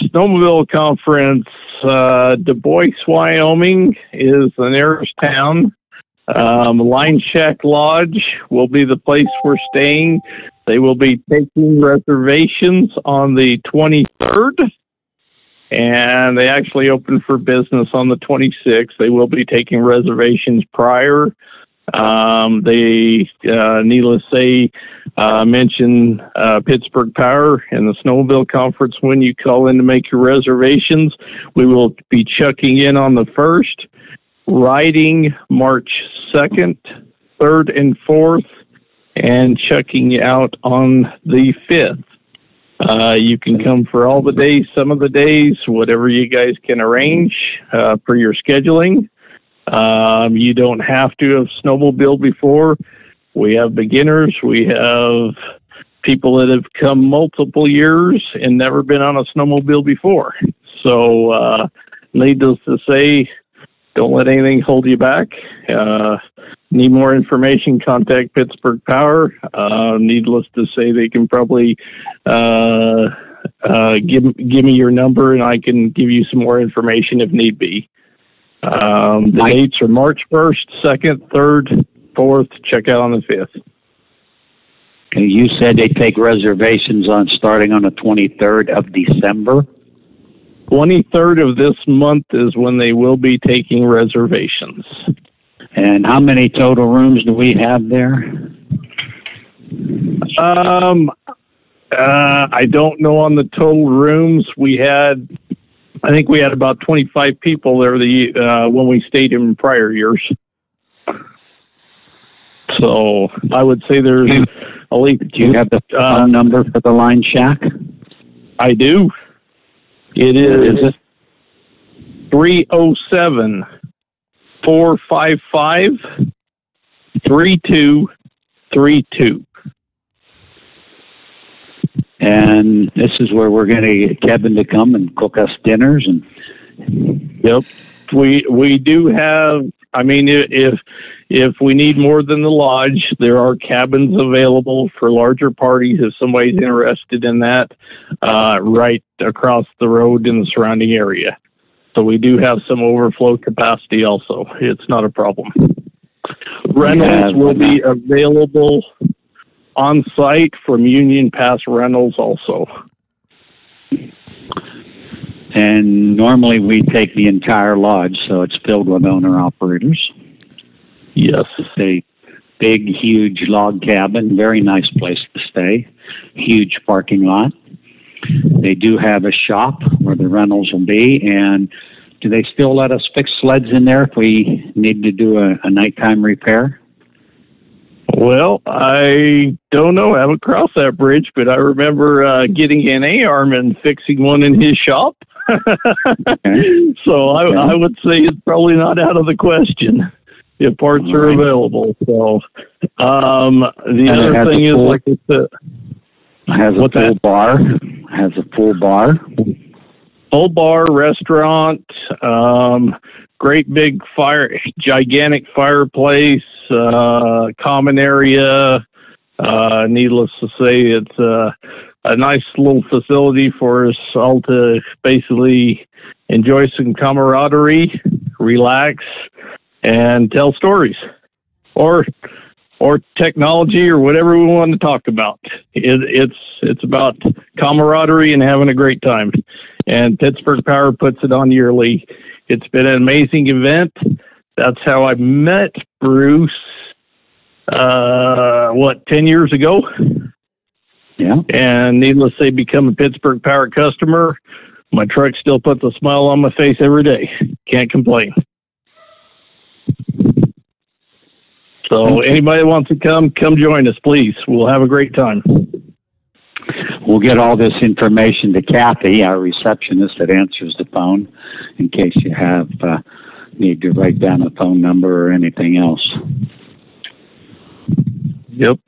Snowmobile Conference, uh, Dubois, Wyoming is the nearest town. Um, Line Shack Lodge will be the place we're staying. They will be taking reservations on the 23rd, and they actually open for business on the 26th. They will be taking reservations prior. Um, they, uh, needless say, uh, mention uh, Pittsburgh Power and the Snowmobile Conference when you call in to make your reservations. We will be checking in on the first, riding March 2nd, 3rd, and 4th, and checking out on the 5th. Uh, you can come for all the days, some of the days, whatever you guys can arrange uh, for your scheduling. Um, you don't have to have snowmobiled before. We have beginners. We have people that have come multiple years and never been on a snowmobile before. So, uh, needless to say, don't let anything hold you back. Uh, need more information, contact Pittsburgh Power. Uh, needless to say, they can probably uh, uh, give give me your number, and I can give you some more information if need be. Um, the dates are March first, second, third, fourth. Check out on the fifth. Okay, you said they take reservations on starting on the 23rd of December. 23rd of this month is when they will be taking reservations. And how many total rooms do we have there? Um, uh, I don't know on the total rooms. We had, I think we had about 25 people there the uh, when we stayed in prior years. So I would say there's at least. Do you have the Uh, number for the line shack? I do. It Is is it? 307 455 3232. And this is where we're going to get Kevin to come and cook us dinners. And Yep. We we do have. I mean, if if we need more than the lodge, there are cabins available for larger parties if somebody's interested in that. Uh, right across the road in the surrounding area. So we do have some overflow capacity. Also, it's not a problem. Rentals will be available on site from Union Pass Rentals also. And normally we take the entire lodge, so it's filled with owner operators. Yes. It's a big, huge log cabin, very nice place to stay, huge parking lot. They do have a shop where the rentals will be, and do they still let us fix sleds in there if we need to do a, a nighttime repair? Well, I don't know. I haven't crossed that bridge, but I remember uh, getting an A-arm and fixing one in his shop. so I, I would say it's probably not out of the question if parts are available. So um, the And other thing is, pool? like I said, Has a What's full that? bar. Has a full bar. full bar restaurant, um, great big fire, gigantic fireplace, uh, common area. Uh, needless to say, it's uh, a nice little facility for us all to basically enjoy some camaraderie, relax, and tell stories, or or technology or whatever we want to talk about. It, it's it's about camaraderie and having a great time and Pittsburgh Power puts it on yearly. It's been an amazing event. That's how I met Bruce. Uh, what ten years ago, Yeah. and needless to say, become a Pittsburgh Power customer. My truck still puts a smile on my face every day. Can't complain. So anybody that wants to come, come join us, please. We'll have a great time. We'll get all this information to Kathy, our receptionist that answers the phone, in case you have uh, need to write down a phone number or anything else. Yep.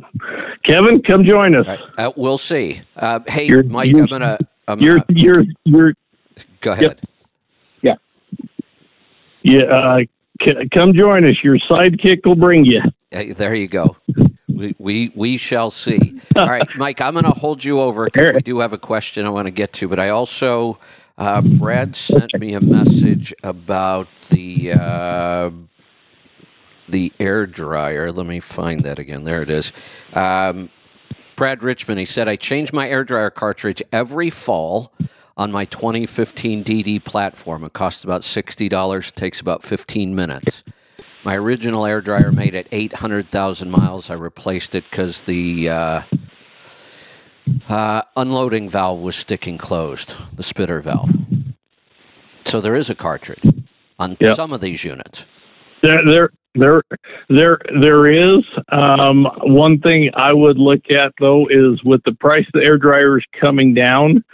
Kevin, come join us. All right, uh, we'll see. Uh, hey, You're- Mike, you're- I'm gonna. I'm You're gonna you're you're go ahead. Yeah, uh, c- come join us. Your sidekick will bring you. Hey, there you go. We, we we shall see. All right, Mike, I'm going to hold you over because we do have a question I want to get to, but I also uh, Brad sent me a message about the uh, the air dryer. Let me find that again. There it is. Um, Brad Richmond. He said I change my air dryer cartridge every fall on my 2015 DD platform. It costs about sixty dollars. Takes about 15 minutes. My original air dryer made it 800,000 miles. I replaced it because the uh, uh, unloading valve was sticking closed, the spitter valve. So there is a cartridge on Yep. some of these units. There, there, There, there, there is. Um, one thing I would look at though is with the price of the air dryers coming down,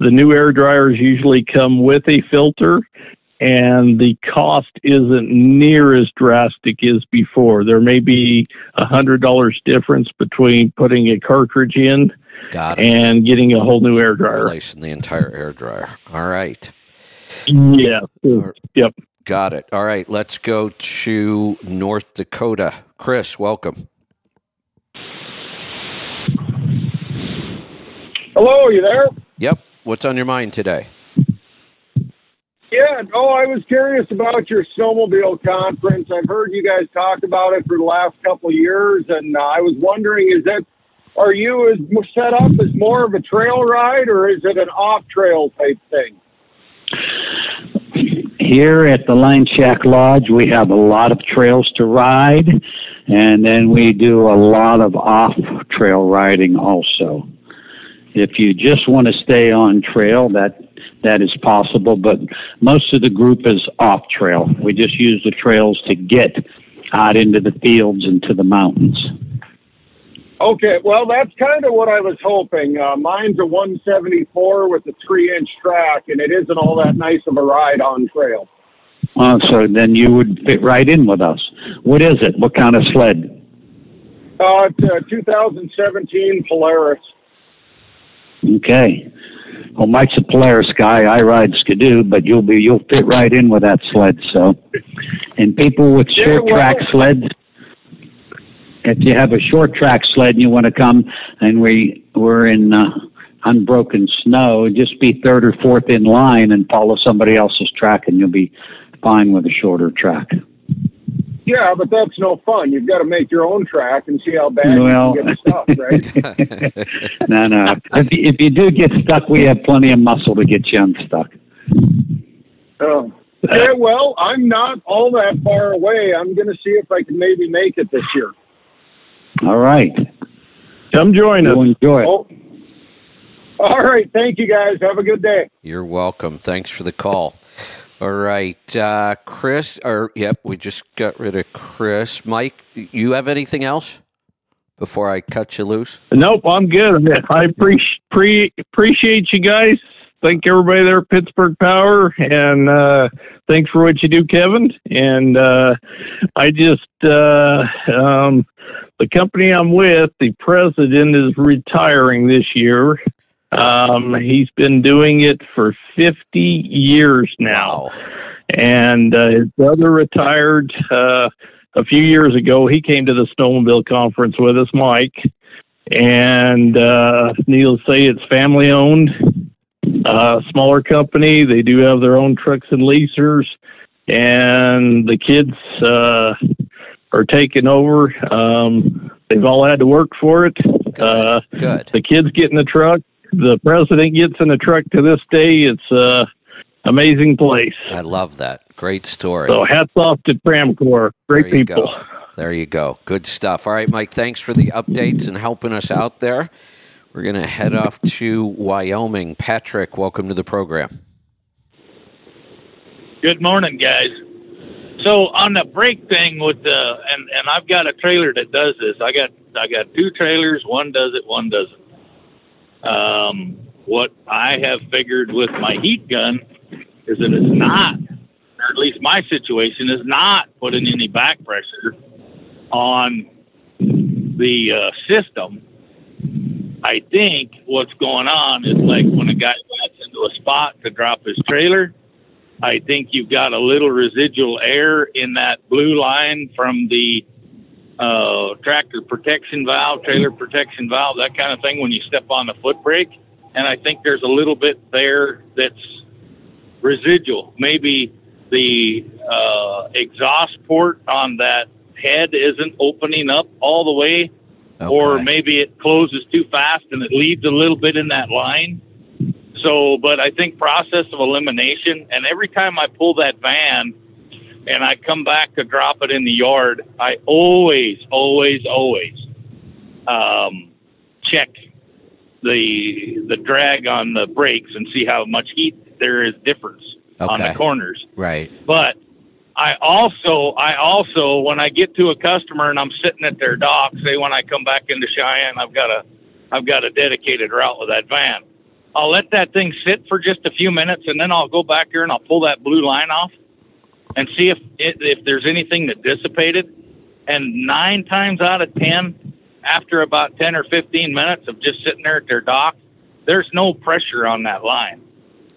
the new air dryers usually come with a filter, and the cost isn't near as drastic as before. There may be a hundred dollars difference between putting a cartridge in Got it. and getting a whole new air dryer. Replacing the entire air dryer. All right. Yeah. Yep. Got it. All right. Let's go to North Dakota. Chris, welcome. Hello, are you there? Yep. What's on your mind today? Yeah, no, I was curious about your snowmobile conference. I've heard you guys talk about it for the last couple of years, and uh, I was wondering, is that are you as set up as more of a trail ride, or is it an off trail type thing? Here at the Line Shack Lodge, we have a lot of trails to ride, and then we do a lot of off trail riding also. If you just want to stay on trail, that that is possible, but most of the group is off trail. We just use the trails to get out into the fields and to the mountains. Okay, well, that's kind of what I was hoping. Uh, mine's a 174 with a three inch track, and it isn't all that nice of a ride on trail. Uh, so then you would fit right in with us. What is it? What kind of sled? Uh, it's a 2017 Polaris. Okay. Well, Mike's a Polaris guy. I ride Ski-Doo, but you'll be you'll fit right in with that sled. So, and people with Yeah, short well- track sleds, if you have a short track sled and you want to come, and we we're in uh, unbroken snow, just be third or fourth in line and follow somebody else's track, and you'll be fine with a shorter track. Yeah, but that's no fun. You've got to make your own track and see how bad Well- you can get stuck, right? no, no. If, you- if you do get stuck, we have plenty of muscle to get you unstuck. Oh. Yeah, well, I'm not all that far away. I'm going to see if I can maybe make it this year. All right. Come join us. You'll enjoy. Oh. All right. Thank you, guys. Have a good day. You're welcome. Thanks for the call. All right, uh, Chris. Or yep, we just got rid of Chris. Mike, you have anything else before I cut you loose? Nope, I'm good. I appreciate pre- appreciate you guys. Thank everybody there at Pittsburgh Power, and uh, thanks for what you do, Kevin. And uh, I just uh, um, the company I'm with, the president is retiring this year. Um, he's been doing it for 50 years now and uh, his brother retired uh, a few years ago. He came to the snowmobile conference with us, Mike, and uh, needless to say, it's family owned, uh, smaller company. They do have their own trucks and leasers, and the kids uh, are taking over. Um, they've all had to work for it. Uh, Good. the kids get in the truck. The president gets in the truck to this day. It's a amazing place. I love that. Great story. So hats off to Tramcor. Great there people. Go. There you go. Good stuff. All right, Mike, thanks for the updates and helping us out there. We're going to head off to Wyoming. Patrick, welcome to the program. Good morning, guys. So on the brake thing with the and and I've got a trailer that does this. I got I got two trailers. One does it, one doesn't. Um, what I have figured with my heat gun is that it's not, or at least my situation is not putting any back pressure on the uh, system. I think what's going on is like when a guy gets into a spot to drop his trailer, I think you've got a little residual air in that blue line from the uh, tractor protection valve, trailer protection valve, that kind of thing when you step on the foot brake. And I think there's a little bit there that's residual. Maybe the uh, exhaust port on that head isn't opening up all the way, or maybe it closes too fast and it leaves a little bit in that line. So, but I think process of elimination, and every time I pull that van and I come back to drop it in the yard, I always, always, always um, check the the drag on the brakes and see how much heat there is difference on the corners. Right. But I also, I also, when I get to a customer and I'm sitting at their dock, say when I come back into Cheyenne, I've got a, I've got a dedicated route with that van. I'll let that thing sit for just a few minutes, and then I'll go back here and I'll pull that blue line off, and see if it, if there's anything that dissipated. And nine times out of ten, after about ten or fifteen minutes of just sitting there at their dock, there's no pressure on that line.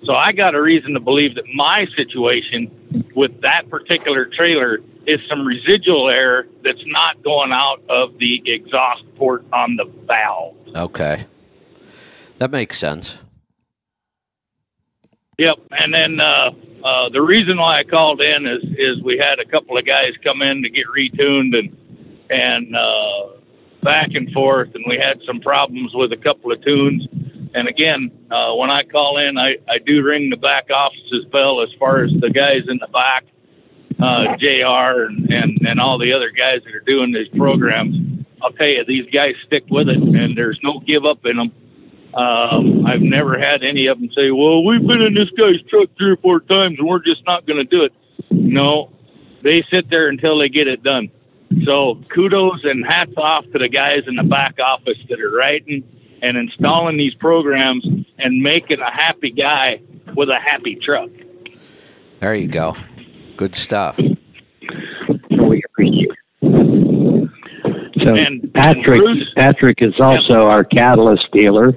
So I got a reason to believe that my situation with that particular trailer is some residual air that's not going out of the exhaust port on the valve. Okay. That makes sense. Yep. And then uh, uh, the reason why I called in is is we had a couple of guys come in to get retuned and and uh, back and forth, and we had some problems with a couple of tunes. And again, uh, when I call in, I, I do ring the back office's bell as far as the guys in the back, uh, JR and, and, and all the other guys that are doing these programs. I'll tell you, these guys stick with it, and there's no give up in them. Um, I've never had any of them say, "Well, we've been in this guy's truck three or four times, and we're just not going to do it." No, they sit there until they get it done. So kudos and hats off to the guys in the back office that are writing and installing these programs and making a happy guy with a happy truck. There you go. Good stuff. We appreciate it. And- Patrick, and Patrick is also our catalyst dealer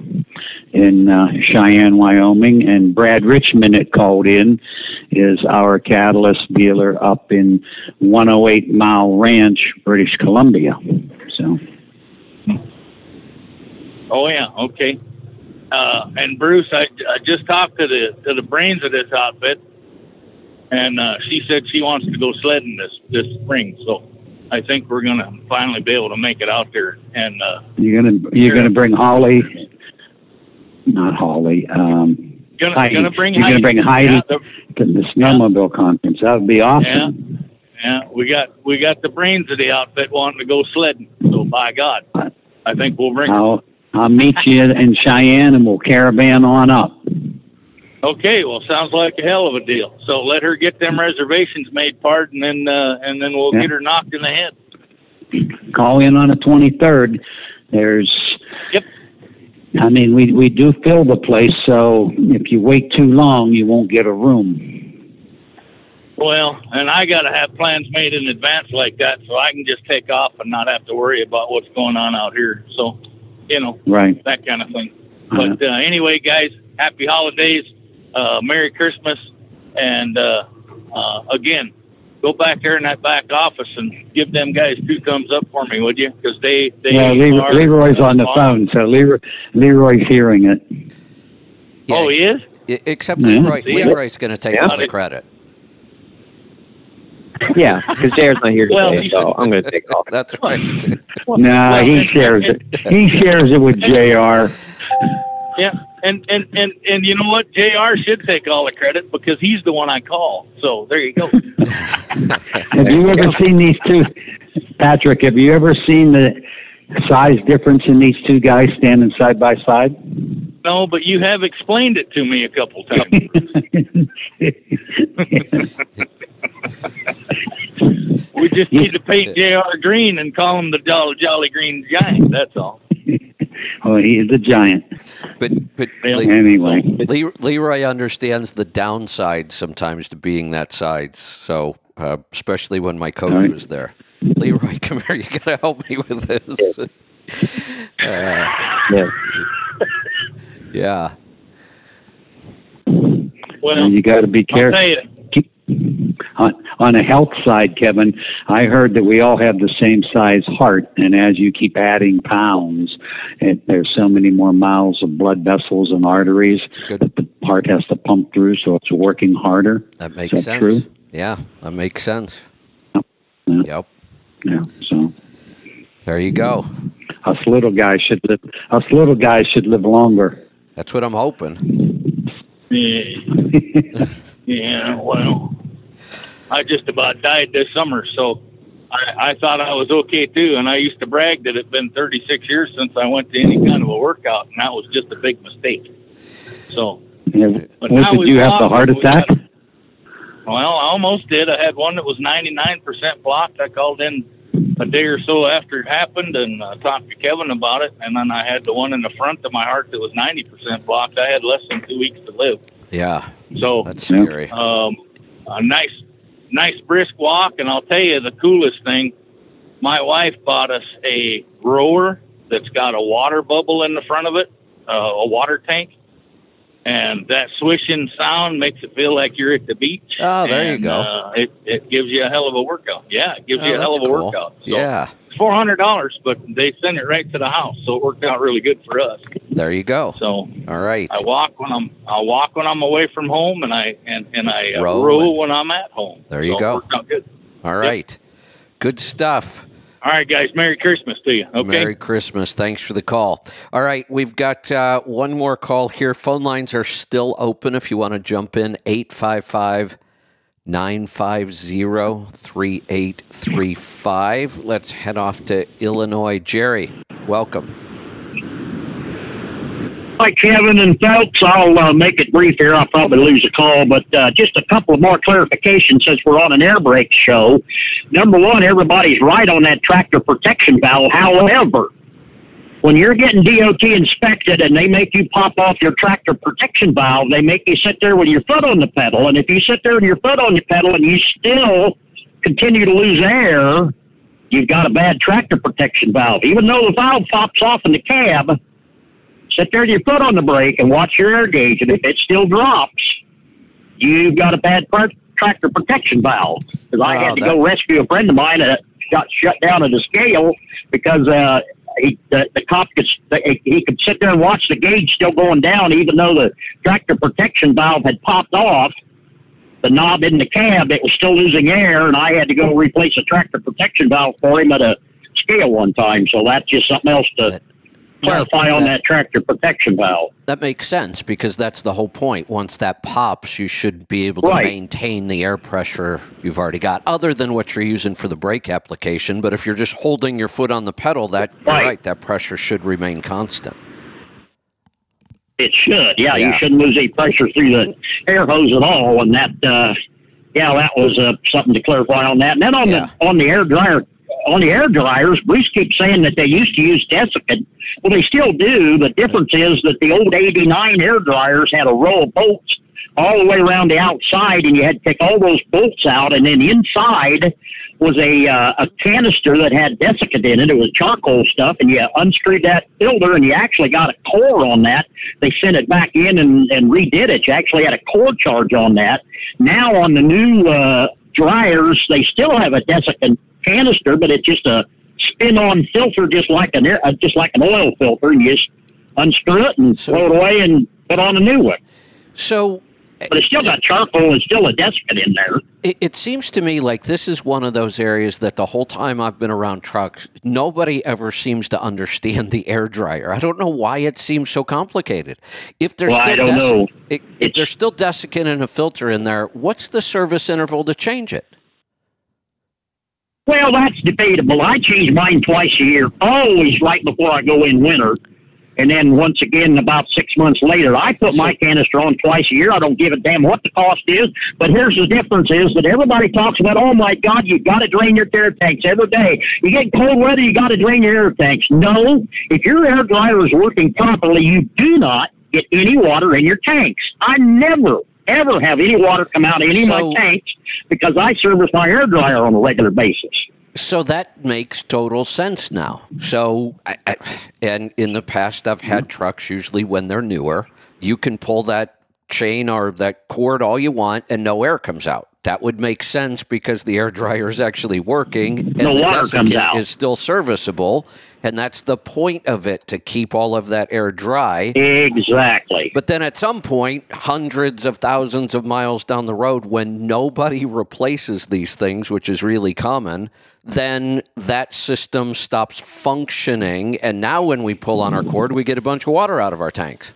in uh, Cheyenne, Wyoming, and Brad Richmond had called in is our catalyst dealer up in 108 Mile Ranch, British Columbia. So Oh yeah, okay. Uh, and Bruce, I, I just talked to the to the brains of this outfit, and uh, she said she wants to go sledding this this spring. So I think we're gonna finally be able to make it out there. And uh, you're gonna you're gonna bring Holly, not Holly. Um, gonna Heidi. gonna bring You're Heidi. gonna bring Heidi Yeah, the- to the snowmobile conference. That would be awesome. yeah, yeah, we got we got the brains of the outfit wanting to go sledding. So by God, I think we'll bring. I'll I'll meet you in Cheyenne and we'll caravan on up. Okay, well, sounds like a hell of a deal. So let her get them reservations made, part, and then uh, and then we'll Yeah. get her knocked in the head. Call in on the 23rd. There's. Yep. I mean, we we do fill the place, so if you wait too long, you won't get a room. Well, and I got to have plans made in advance like that, so I can just take off and not have to worry about what's going on out here. So, you know, Right. that kind of thing. But uh, anyway, guys, happy holidays, uh, Merry Christmas, and uh, uh, again, go back there in that back office and give them guys two thumbs up for me, would you? Because they they Yeah, Leroy, are Leroy's on the phone, so Leroy, Leroy's hearing it. Yeah, Oh, he is. Except Yeah. Leroy, Leroy's going to take Yeah. all the credit. Yeah, because JR's not here today, he- so I'm going to take off. That's right. No, he shares it. He shares it with Jr. Yeah, and and and and you know what? Jr. should take all the credit because he's the one I call. So there you go. Have you ever seen these two, Patrick? Have you ever seen the size difference in these two guys standing side by side? no, but you have explained it to me a couple times. We just need to paint Jr. green and call him the Jolly Jolly Green Giant. That's all. oh, he's a giant. But but Yeah. Le- Anyway, Le- Leroy understands the downside sometimes to being that size. So uh, especially when my coach Right. was there. Leroy, come here. You got to help me with this. Uh, Yeah. yeah. Well, you got to be I'll careful. Tell you. On, on a health side, Kevin, I heard that we all have the same size heart, and as you keep adding pounds, it, there's so many more miles of blood vessels and arteries that the heart has to pump through, so it's working harder. That makes Is that sense. true? Yeah, that makes sense. Yeah. Yep. Yeah, so There you go. us little guys should live. Us little guys should live longer. That's what I'm hoping. Yeah, well, I just about died this summer, so I, I thought I was okay too. And I used to brag that it'd been 36 years since I went to any kind of a workout, and that was just a big mistake. So, But what, did you have the heart it. We attack? Well, I almost did. I had one that was 99% blocked. I called in a day or so after it happened and uh, talked to Kevin about it. And then I had the one in the front of my heart that was 90% blocked. I had less than two weeks to live. Yeah, So that's scary. um, a nice, nice brisk walk. And I'll tell you the coolest thing. My wife bought us a rower that's got a water bubble in the front of it, uh, a water tank, and that swishing sound makes it feel like you're at the beach. Oh, there you go. Uh, it it gives you a hell of a workout. Yeah, it gives Oh, you a hell of a cool. workout. So Yeah, it's four hundred dollars, but they send it right to the house, so it worked out really good for us. there you go. So All right. I walk when I'm I walk when I'm away from home, and I and and I uh, Row row, when I'm at home. There you So go. worked out good. All right. Good stuff. All right, guys. Merry Christmas to you. Okay. Merry Christmas. Thanks for the call. All right, we've got uh, one more call here. Phone lines are still open if you want to jump in. 855 950 3835. Let's head off to Illinois. Jerry, welcome. Hi, Kevin and folks. I'll uh, make it brief here. I'll probably lose a call, but uh, just a couple of more clarifications since we're on an air brake show. Number one, everybody's right on that tractor protection valve. However, when you're getting DOT inspected and they make you pop off your tractor protection valve, they make you sit there with your foot on the pedal. And if you sit there with your foot on the pedal and you still continue to lose air, you've got a bad tractor protection valve. Even though the valve pops off in the cab, sit there with your foot on the brake and watch your air gauge. And if it still drops, you've got a bad part, tractor protection valve. Because I Oh, had to that- go rescue a friend of mine that got shut down at the scale because uh, he, the, the cop could he could sit there and watch the gauge still going down, even though the tractor protection valve had popped off. The knob in the cab, it was still losing air, and I had to go replace a tractor protection valve for him at a scale one time. So that's just something else to That- clarify on that tractor protection valve. That makes sense because that's the whole point. Once that pops, you should be able to Right. maintain the air pressure you've already got, other than what you're using for the brake application. But if you're just holding your foot on the pedal, that you're Right. right, that pressure should remain constant. It should, yeah. Yeah. You shouldn't lose any pressure through the air hose at all. And that, uh, yeah, that was uh, something to clarify on that. And then on Yeah. the on the air dryer, on the air dryers, Bruce keeps saying that they used to use desiccant. Well, they still do. The difference is that the old '89 air dryers had a row of bolts all the way around the outside, and you had to take all those bolts out, and then inside was a uh, a canister that had desiccant in it. It was charcoal stuff, and you unscrewed that filter, and you actually got a core on that. They sent it back in and, and redid it. You actually had a core charge on that. Now on the new uh, dryers, they still have a desiccant canister, but it's just a spin-on filter, just like an air, uh, just like an oil filter, and you just unscrew it and So- throw it away and put on a new one. So But it's still got charcoal and still a desiccant in there. It, it seems to me like this is one of those areas that the whole time I've been around trucks, nobody ever seems to understand the air dryer. I don't know why it seems so complicated. If there's Well, I still don't know. i- if there's still desiccant and a filter in there, what's the service interval to change it? Well, that's debatable. I change mine twice a year, always right before I go in winter. And then once again, about six months later, I put my canister on twice a year. I don't give a damn what the cost is. But here's the difference is that everybody talks about, oh my God, you got to drain your air tanks every day. You get cold weather, you got to drain your air tanks. No, if your air dryer is working properly, you do not get any water in your tanks. I never, ever have any water come out of any of my tanks because I service my air dryer on a regular basis. So that makes total sense now. So, I, I, and in the past, I've had mm-hmm. trucks, usually when they're newer, you can pull that chain or that cord all you want and no air comes out. That would make sense because the air dryer is actually working and the water comes desiccant is still serviceable. And that's the point of it to keep all of that air dry. Exactly. But then at some point, hundreds of thousands of miles down the road, when nobody replaces these things, which is really common, then that system stops functioning. And now when we pull on our cord, we get a bunch of water out of our tanks.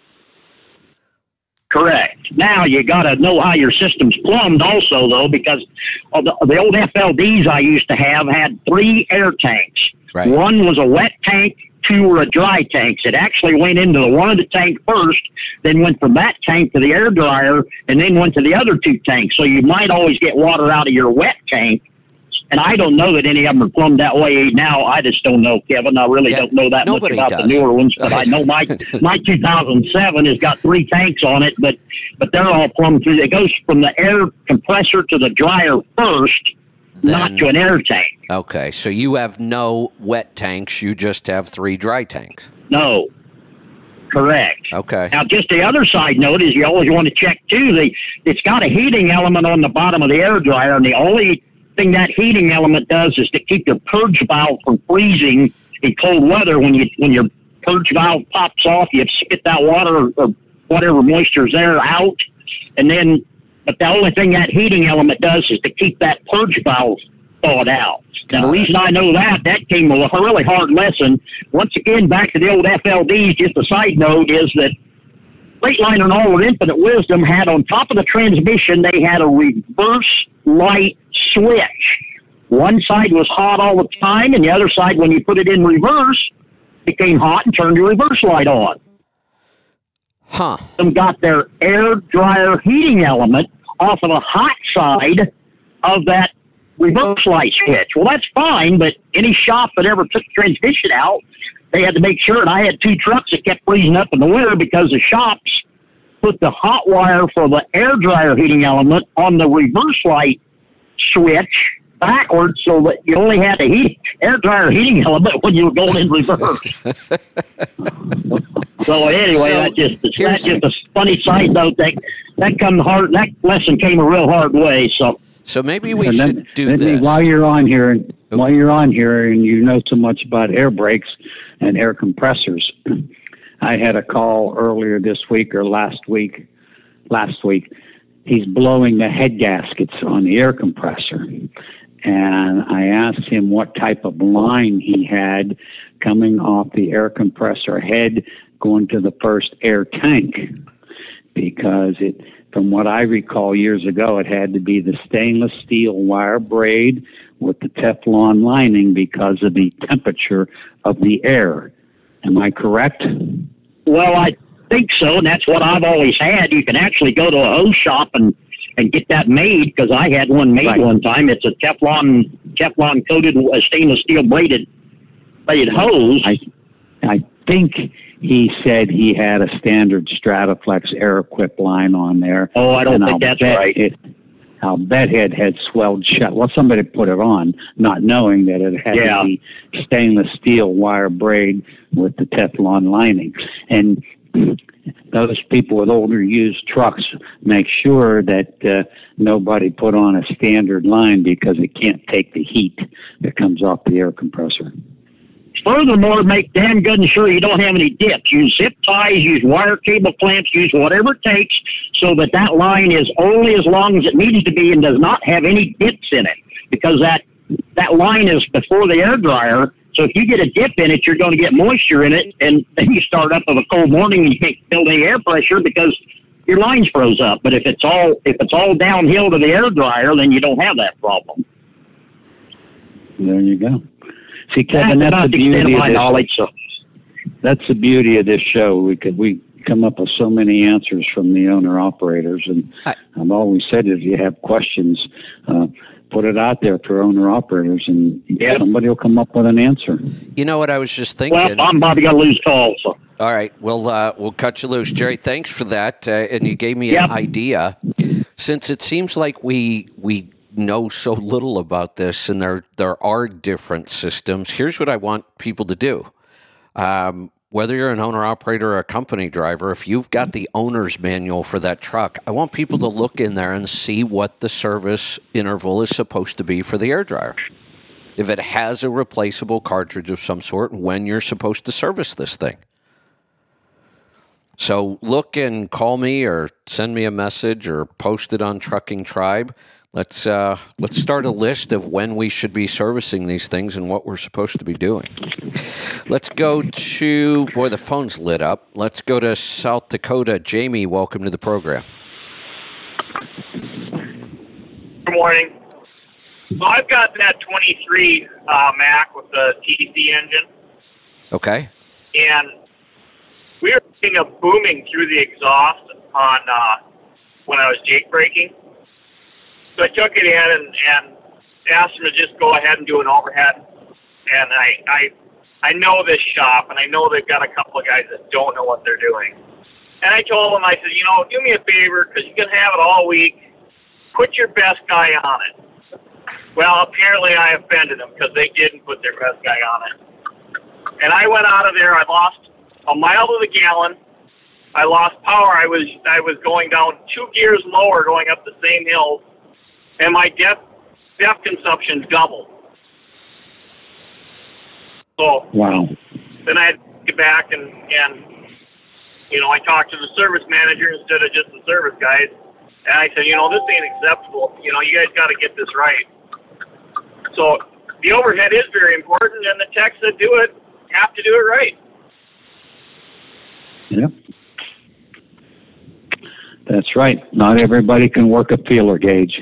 Correct. Now you got to know how your system's plumbed, also though, because the, the old FLDs I used to have had three air tanks. Right. One was a wet tank, two were a dry tanks. It actually went into the one of the tank first, then went from that tank to the air dryer, and then went to the other two tanks. So you might always get water out of your wet tank. And I don't know that any of them are plumbed that way now. I just don't know, Kevin. I really Yeah, don't know that much about does. the newer ones, but I know my my 2007 has got three tanks on it, but but they're all plumbed through. It goes from the air compressor to the dryer first, not to an air tank. Okay, so you have no wet tanks. You just have three dry tanks. No. Correct. Okay. Now, just the other side note is you always want to check too. The it's got a heating element on the bottom of the air dryer, and the only thing that heating element does is to keep your purge valve from freezing in cold weather. When you when your purge valve pops off, you spit that water or whatever moisture's there out, and then. But the only thing that heating element does is to keep that purge valve thawed out. Got Now, the reason I know that, that came with a really hard lesson. Once again, back to the old FLDs, just a side note is that Freightliner and all of Infinite Wisdom had on top of the transmission, they had a reverse light switch. One side was hot all the time, and the other side, when you put it in reverse, became hot and turned your reverse light on. Huh. Them got their air dryer heating element off of the hot side of that reverse light switch. Well, that's fine, but any shop that ever took the transmission out, they had to make sure. And I had two trucks that kept freezing up in the winter because the shops put the hot wire for the air dryer heating element on the reverse light switch backwards so that you only had a heat air dryer heating element when you were going in reverse. so anyway, So, that just that's just a funny side note that that come hard that lesson came a real hard way. So So maybe we And should then- do then this. While you're on here, oh. while you're on here, and you know so much about air brakes and air compressors, I had a call earlier this week or last week. Last week, he's blowing the head gaskets on the air compressor, and I asked him what type of line he had coming off the air compressor head going to the first air tank because it from what I recall years ago it had to be the stainless steel wire braid with the Teflon lining because of the temperature of the air. Am I correct? Well, I think so, and that's what I've always had. You can actually go to a hose shop and and get that made because I had one made Right. one time. It's a Teflon Teflon coated uh, stainless steel braided braided hose. I I think he said he had a standard Stratoflex Air Equip line on there. oh, I don't think I'll that's right. It, I'll bet it had swelled shut. Well, somebody put it on, not knowing that it had Yeah. the stainless steel wire braid with the Teflon lining. And those people with older used trucks make sure that uh, nobody put on a standard line because it can't take the heat that comes off the air compressor. Furthermore, make damn good and sure you don't have any dips. Use zip ties, use wire cable clamps, use whatever it takes so that that line is only as long as it needs to be and does not have any dips in it. Because that that line is before the air dryer. So if you get a dip in it, you're going to get moisture in it, and then you start up with a cold morning and you can't build any air pressure because your line's froze up. But if it's all if it's all downhill to the air dryer, then you don't have that problem. There you go. See, Kevin, that's that's about the the of beauty of my this. knowledge. So. That's the beauty of this show. We could we come up with so many answers from the owner operators, and I- I've always said if you have questions, uh, put it out there for owner operators, and Yeah. somebody will come up with an answer. you know what I was just thinking? Well, I'm Bobby got to lose calls. So. All right, we'll uh, we'll cut you loose, Jerry. Thanks for that, uh, and you gave me Yep. an idea. Since it seems like we we know so little about this, and there there are different systems. Here's what I want people to do. Um, whether you're an owner operator or a company driver, if you've got mm-hmm. the owner's manual for that truck, I want people to mm-hmm. look in there and see what the service interval is supposed to be for the air dryer. If it has a replaceable cartridge of some sort, when you're supposed to service this thing. So look and call me or send me a message or post it on Trucking Tribe. Let's uh, let's start a list of when we should be servicing these things and what we're supposed to be doing. Let's go to boy, the phone's lit up. Let's go to South Dakota. Jamie, welcome to the program. Good morning. So I've got that 23 uh, Mack with the TDC engine, Okay. and we were seeing a booming through the exhaust on uh, when I was jake braking. So I took it in and, and asked him to just go ahead and do an overhead. And I, I, I know this shop, and I know they've got a couple of guys that don't know what they're doing. And I told him, I said, you know, do me a favor because you can have it all week. Put your best guy on it. Well, apparently I offended them because they didn't put their best guy on it. And I went out of there. I lost a mile to the gallon. I lost power. I was I was going down two gears lower, going up the same hills, and my DEF DEF consumption doubled. So Wow. then I had to get back and and you know I talked to the service manager instead of just the service guys, and I said, you know, this ain't acceptable. You know, you guys got to get this right. So the overhead is very important, and the techs that do it have to do it right. Yep. That's right. Not everybody can work a feeler gauge.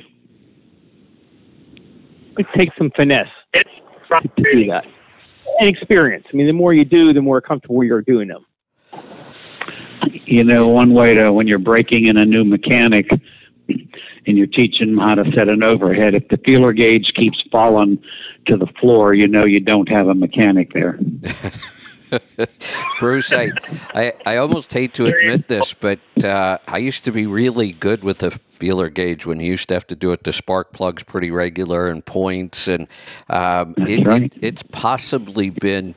It takes some finesse It's to do that. And experience. I mean, the more you do, the more comfortable you're doing them. You know, one way to when you're breaking in a new mechanic and you're teaching them how to set an overhead, if the feeler gauge keeps falling to the floor, you know you don't have a mechanic there. Bruce, I, I, I almost hate to admit this, but uh, I used to be really good with the feeler gauge when you used to have to do it to spark plugs pretty regular and points. And um, it, right. it, it's possibly been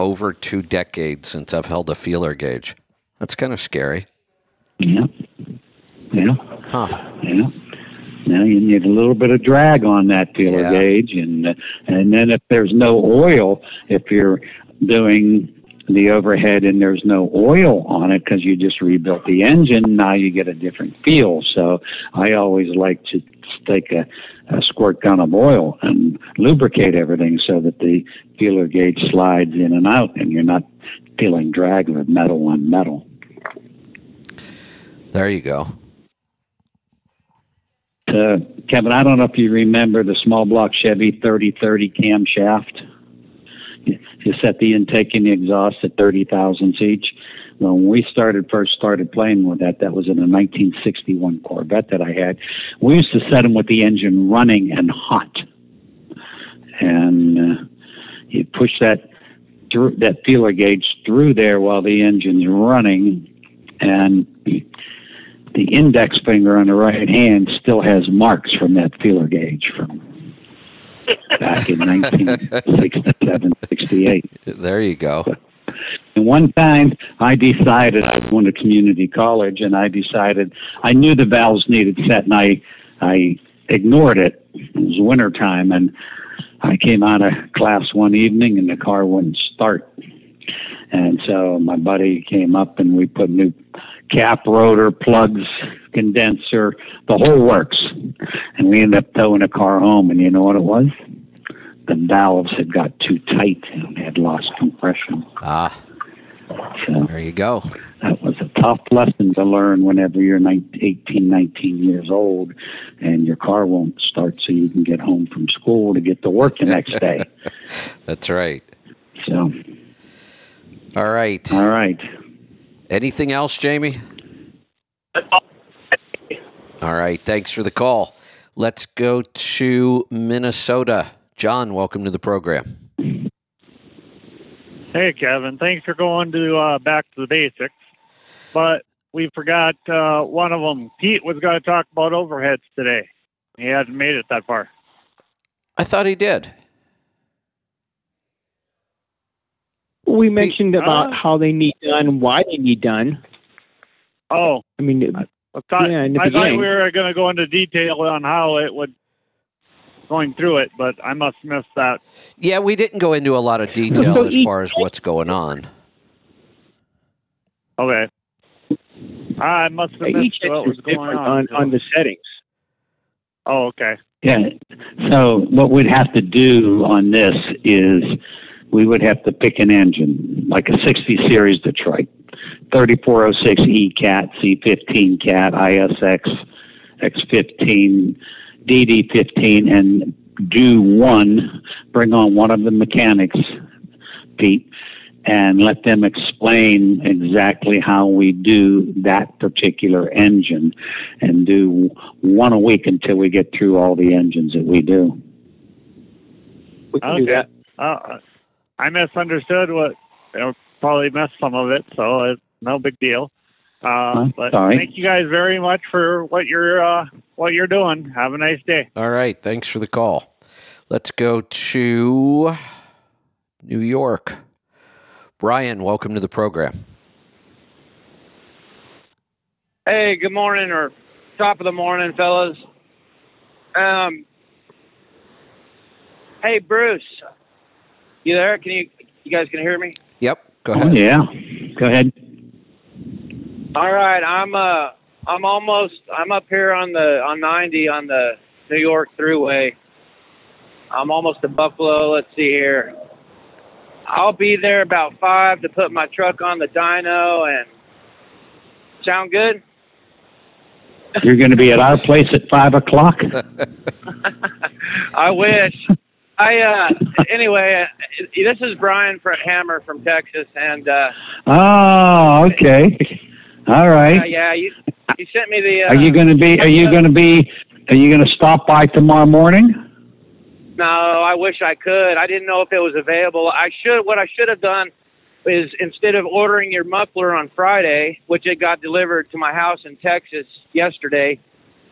over two decades since I've held a feeler gauge. That's kind of scary. Yeah. Yeah. Huh. Yeah. Now you need a little bit of drag on that feeler Yeah. gauge, and and then if there's no oil, if you're doing the overhead and there's no oil on it because you just rebuilt the engine, now you get a different feel. So I always like to take a, a squirt gun of oil and lubricate everything so that the feeler gauge slides in and out, and you're not feeling drag with metal on metal. There you go. Uh, Kevin, I don't know if you remember the small block Chevy 3030 camshaft. You, set the intake and the exhaust at 30 thousandths each. When we started first started playing with that, that was in a 1961 Corvette that I had. We used to set them with the engine running and hot, and uh, you push that through that feeler gauge through there while the engine's running, and the index finger on the right hand still has marks from that feeler gauge from back in 1967, 68. There you go. And one time I decided I went to community college and I decided I knew the valves needed set and I, I ignored it. It was winter time and I came out of class one evening and the car wouldn't start. And so my buddy came up and we put new cap, rotor, plugs, condenser, the whole works. And we ended up towing the car home. And you know what it was? The valves had got too tight and had lost compression. Ah, So there you go. that was a tough lesson to learn whenever you're 19, 18, 19 years old and your car won't start so you can get home from school to get to work the next day. That's right. So, All right. all right. Anything else, Jamie? All right. Thanks for the call. Let's go to Minnesota. John, welcome to the program. Hey, Kevin. Thanks for going to uh, back to the basics. But we forgot uh, one of them. Pete was going to talk about overheads today. He hasn't made it that far. I thought he did. We mentioned about uh, how they need done, why they need done. Oh, I mean, I thought, Yeah, in the I thought we were going to go into detail on how it would going through it, but I must miss that. Yeah, we didn't go into a lot of detail as far as what's going on. Okay. I must have each missed what was going different on. on, on the settings. Oh, okay. Yeah. So what we'd have to do on this is we would have to pick an engine, like a 60 series Detroit, 3406E Cat, C15 Cat, ISX, X15, DD15, and do one, bring on one of the mechanics, Pete, and let them explain exactly how we do that particular engine and do one a week until we get through all the engines that we do. We can Okay. do that. Uh, I misunderstood what, you know, probably missed some of it, so it's no big deal. Uh, but sorry. thank you guys very much for what you're uh, what you're doing. Have a nice day. All right. Thanks for the call. Let's go to New York. Brian, welcome to the program. Hey, good morning or top of the morning, fellas. Um, hey, Bruce, you there? Can you you guys can hear me? Yep. Go Oh, ahead. yeah. Go ahead. All right, I'm uh I'm almost I'm up here on the on 90 on the New York Thruway. I'm almost to Buffalo. Let's see here. I'll be there about five to put my truck on the dyno and sound good. You're going to be at our place at five o'clock. I wish. I uh anyway, uh, this is Brian from Hammer from Texas, and uh, Oh, okay. All yeah, yeah, you you sent me the. Uh, Are you going to be? Are you going to be? Are you going to stop by tomorrow morning? No, I wish I could. I didn't know if it was available. I should. What I should have done is instead of ordering your muffler on Friday, which it got delivered to my house in Texas yesterday,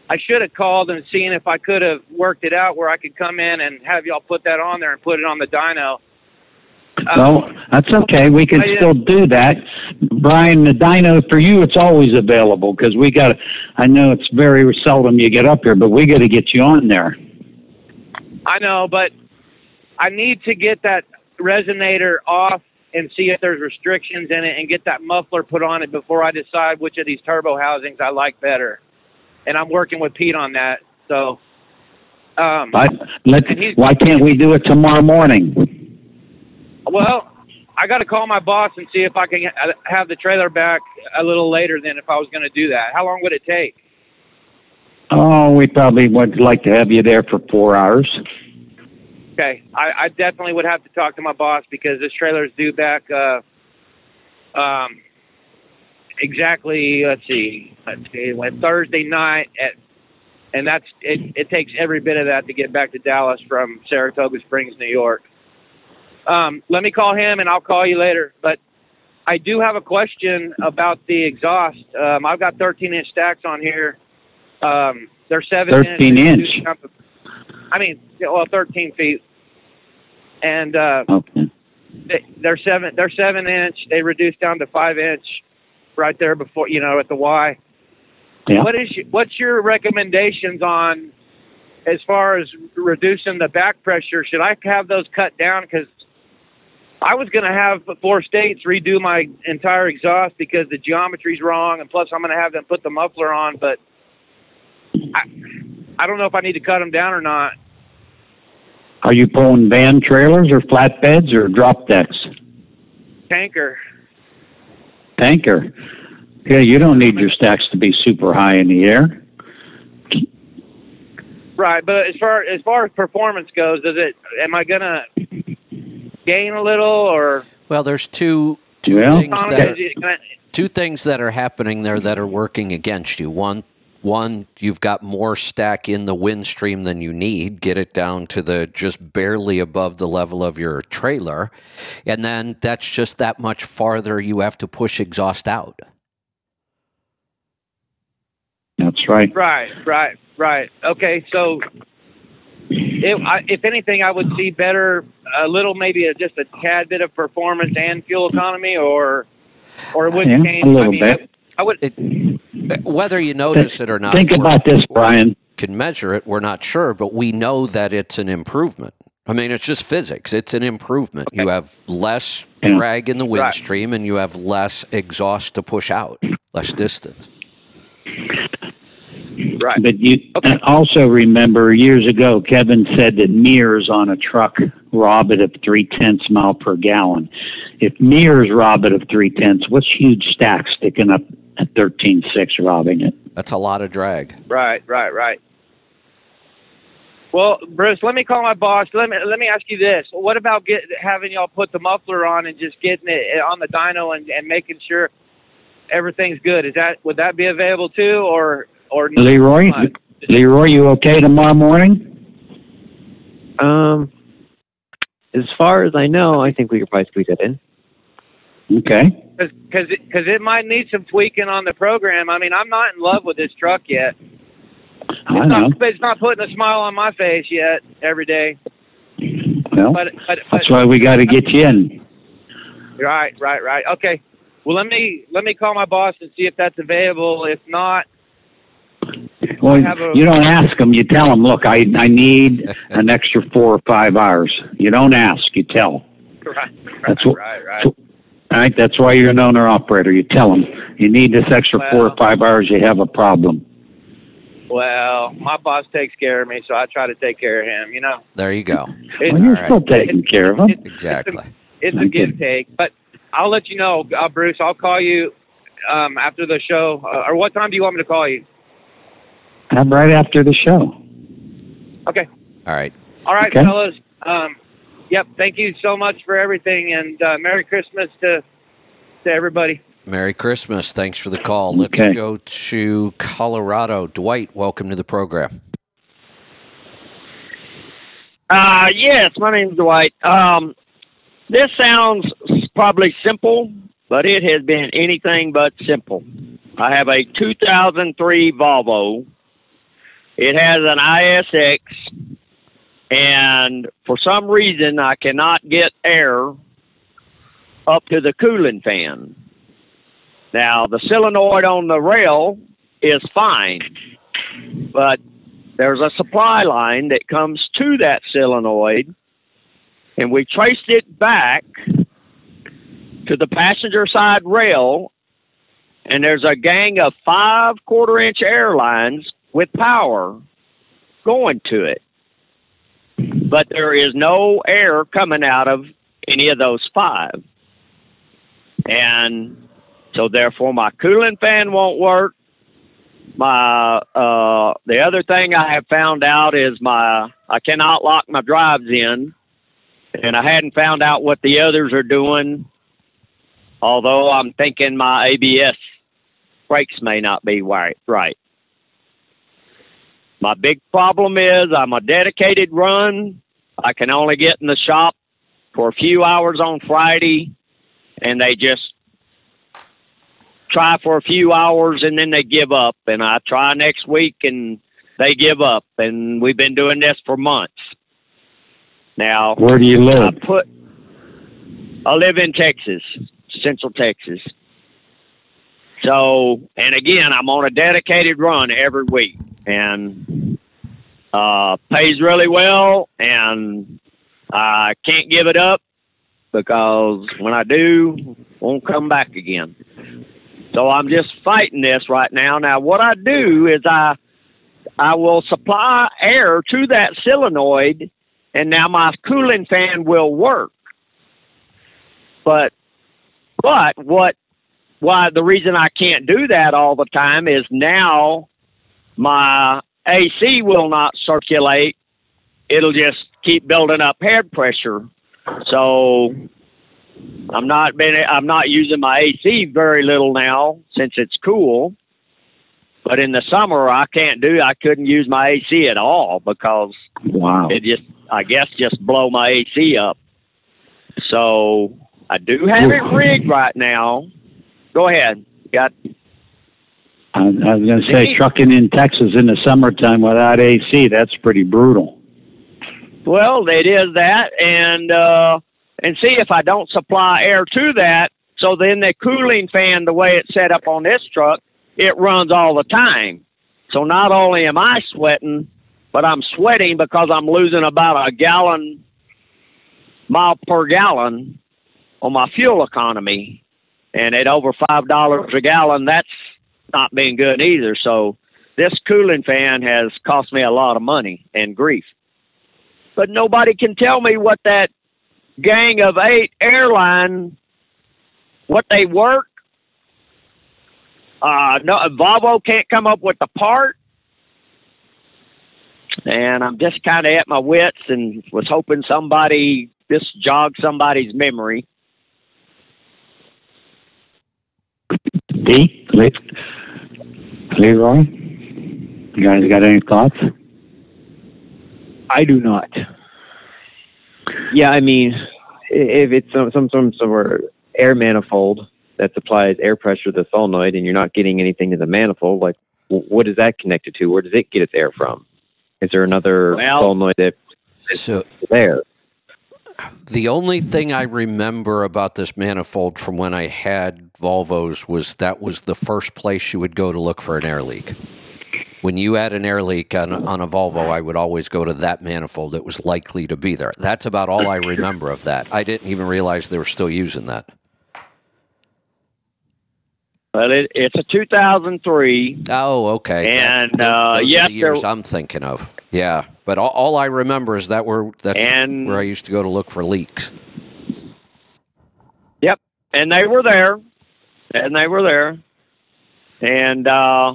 I should have called and seen if I could have worked it out where I could come in and have y'all put that on there and put it on the dyno. Well, that's okay. We can I, uh, still do that. Brian, the dyno for you, it's always available because we got. I know it's very seldom you get up here, but we got to get you on there. I know, but I need to get that resonator off and see if there's restrictions in it and get that muffler put on it before I decide which of these turbo housings I like better. And I'm working with Pete on that. So, um, But let. And he's- Why can't we do it tomorrow morning? Well, I got to call my boss and see if I can ha- have the trailer back a little later than if I was going to do that. How long would it take? Oh, we probably would like to have you there for four hours. Okay, I, I definitely would have to talk to my boss because this trailer's due back. Uh, um, exactly. Let's see. Let's see. It went Thursday night at, and that's it. It takes every bit of that to get back to Dallas from Saratoga Springs, New York. Um, let me call him and I'll call you later. But I do have a question about the exhaust. Um, I've got 13 inch stacks on here. Um, they're seven 13 inch. inch. I mean, well, 13 feet. And uh, Okay. they, they're seven. They're seven inch. They reduced down to five inch, right there before you know at the Y. Yeah. What is what's your recommendations on as far as reducing the back pressure? Should I have those cut down? Because I was going to have four states redo my entire exhaust because the geometry's wrong, and plus I'm going to have them put the muffler on. But I, I don't know if I need to cut them down or not. Are you pulling van trailers or flatbeds or drop decks? Tanker. Tanker. Yeah, you don't need your stacks to be super high in the air. Right, but as far as far as performance goes, is it? Am I gonna gain a little or? Well, there's two two Well- things that are, Is it- can I- two things that are happening there that are working against you. One, one, you've got more stack in the wind stream than you need. Get it down to the just barely above the level of your trailer, and then that's just that much farther you have to push exhaust out. That's right. Right, right, right. Okay, so if I, if anything, I would see better a little, maybe a, just a tad bit of performance and fuel economy, or or it would Yeah, change. a little I mean, bit. I, I would. It, whether you notice it or not, Think about this, Brian. can measure it, we're not sure, but we know that it's an improvement. I mean, it's just physics. It's an improvement. You have less drag in the wind Right. stream and you have less exhaust to push out, less distance. Right. But you Okay. and also remember years ago, Kevin said that mirrors on a truck rob it of three tenths mile per gallon. If mirrors rob it of three tenths, what's huge stack sticking up at thirteen six robbing it? That's a lot of drag. Right, right, right. Well, Bruce, let me call my boss. Let me let me ask you this: What about get having y'all put the muffler on and just getting it eh, on the dyno and, and making sure everything's good? Is that would that be available too, or or not Leroy. Leroy, you okay tomorrow morning? Um, as far as I know, I think we could probably squeeze that in. Okay. Because because it might need some tweaking on the program. I mean, I'm not in love with this truck yet. I It's know. not, it's not putting a smile on my face yet every day. Well, But but, but that's why we got to get you in. Right, right, right. Okay. Well, let me let me call my boss and see if that's available. If not, Well, a- you don't ask them. You tell them, look, I I need an extra four or five hours. You don't ask. You tell. right, That's what. right, right. All right. That's why you're an owner operator. You tell them you need this extra four or five hours. You have a problem. Well, my boss takes care of me, so I try to take care of him. You know, There you go. It- Well, you're All right. still taking care of them. Exactly. it's a Okay. give take. But I'll let you know, uh, Bruce. I'll call you um, after the show. Uh, or what time do you want me to call you? I'm right after the show. Okay. All right. All right, Okay. fellas. Um, yep. Thank you so much for everything, and uh, Merry Christmas to to everybody. Merry Christmas. Thanks for the call. Let's Okay. go to Colorado. Dwight, welcome to the program. Uh, yes, my name's Dwight. Um, this sounds probably simple, but it has been anything but simple. I have a 2003 Volvo. It has an ISX, and for some reason, I cannot get air up to the cooling fan. Now, the solenoid on the rail is fine, but there's a supply line that comes to that solenoid, and we traced it back to the passenger side rail, and there's a gang of five quarter inch air lines with power going to it. But there is no air coming out of any of those five. And so therefore my cooling fan won't work my uh the other thing I have found out is my I cannot lock my drives in and I hadn't found out what the others are doing although I'm thinking my ABS brakes may not be right right my big problem is I'm a dedicated run I can only get in the shop for a few hours on Friday and they just try for a few hours and then they give up and I try next week and they give up and we've been doing this for months. Now Where do you live? I put I live in Texas, Central Texas. So and again I'm on a dedicated run every week and uh pays really well and I can't give it up because when I do won't come back again. So I'm just fighting this right now. Now what I do is I I will supply air to that solenoid and now my cooling fan will work. But but what why the reason I can't do that all the time is now my AC will not circulate. It'll just keep building up head pressure. So I'm not been I'm not using my AC very little now since it's cool. But in the summer I can't do I couldn't use my AC at all because Wow. it just I guess just blow my AC up. So I do have it rigged right now. Go ahead. Got I, I was going to say, trucking in Texas in the summertime without AC, that's pretty brutal. Well, it is that, and uh, and see if I don't supply air to that. So then the cooling fan, the way it's set up on this truck, it runs all the time. So not only am I sweating, but I'm sweating because I'm losing about a gallon mile per gallon on my fuel economy, and at over five dollars a gallon, that's not being good either. So this cooling fan has cost me a lot of money and grief but nobody can tell me what that gang of eight airline what they work. Uh, no, Volvo can't come up with the part. and I'm just kind of at my wits and was hoping somebody just jog somebody's memory. D, Leroy, you guys got any thoughts? I do not. Yeah, I mean, if it's some some some sort of air manifold that supplies air pressure to the solenoid, and you're not getting anything to the manifold, like what is that connected to? Where does it get its air from? Is there another Well- solenoid that is So there? The only thing I remember about this manifold from when I had Volvos was that was the first place you would go to look for an air leak. When you had an air leak on, a- on a Volvo, I would always go to that manifold that was likely to be there. That's about all I remember of that. I didn't even realize they were still using that. Well, it, it's a 2003. Oh, okay. That's- And, uh, those yes, are the years there- I'm thinking of. Yeah, but all, all I remember is that were that's And- where I used to go to look for leaks. Yep, and they were there, and they were there, and uh,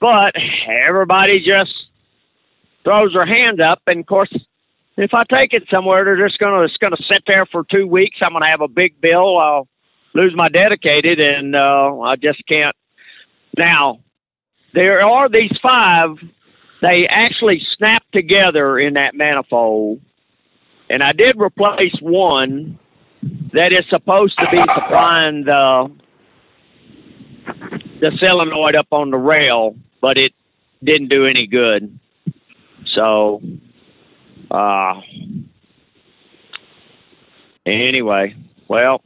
but everybody just throws their hands up, and of course, if I take it somewhere, they're just gonna it's gonna sit there for two weeks. I'm gonna have a big bill. I'll lose my dedicated, and uh, I just can't. Now, there are these five. They actually snap together in that manifold, and I did replace one that is supposed to be supplying the the solenoid up on the rail, but it didn't do any good. So, uh, anyway, well,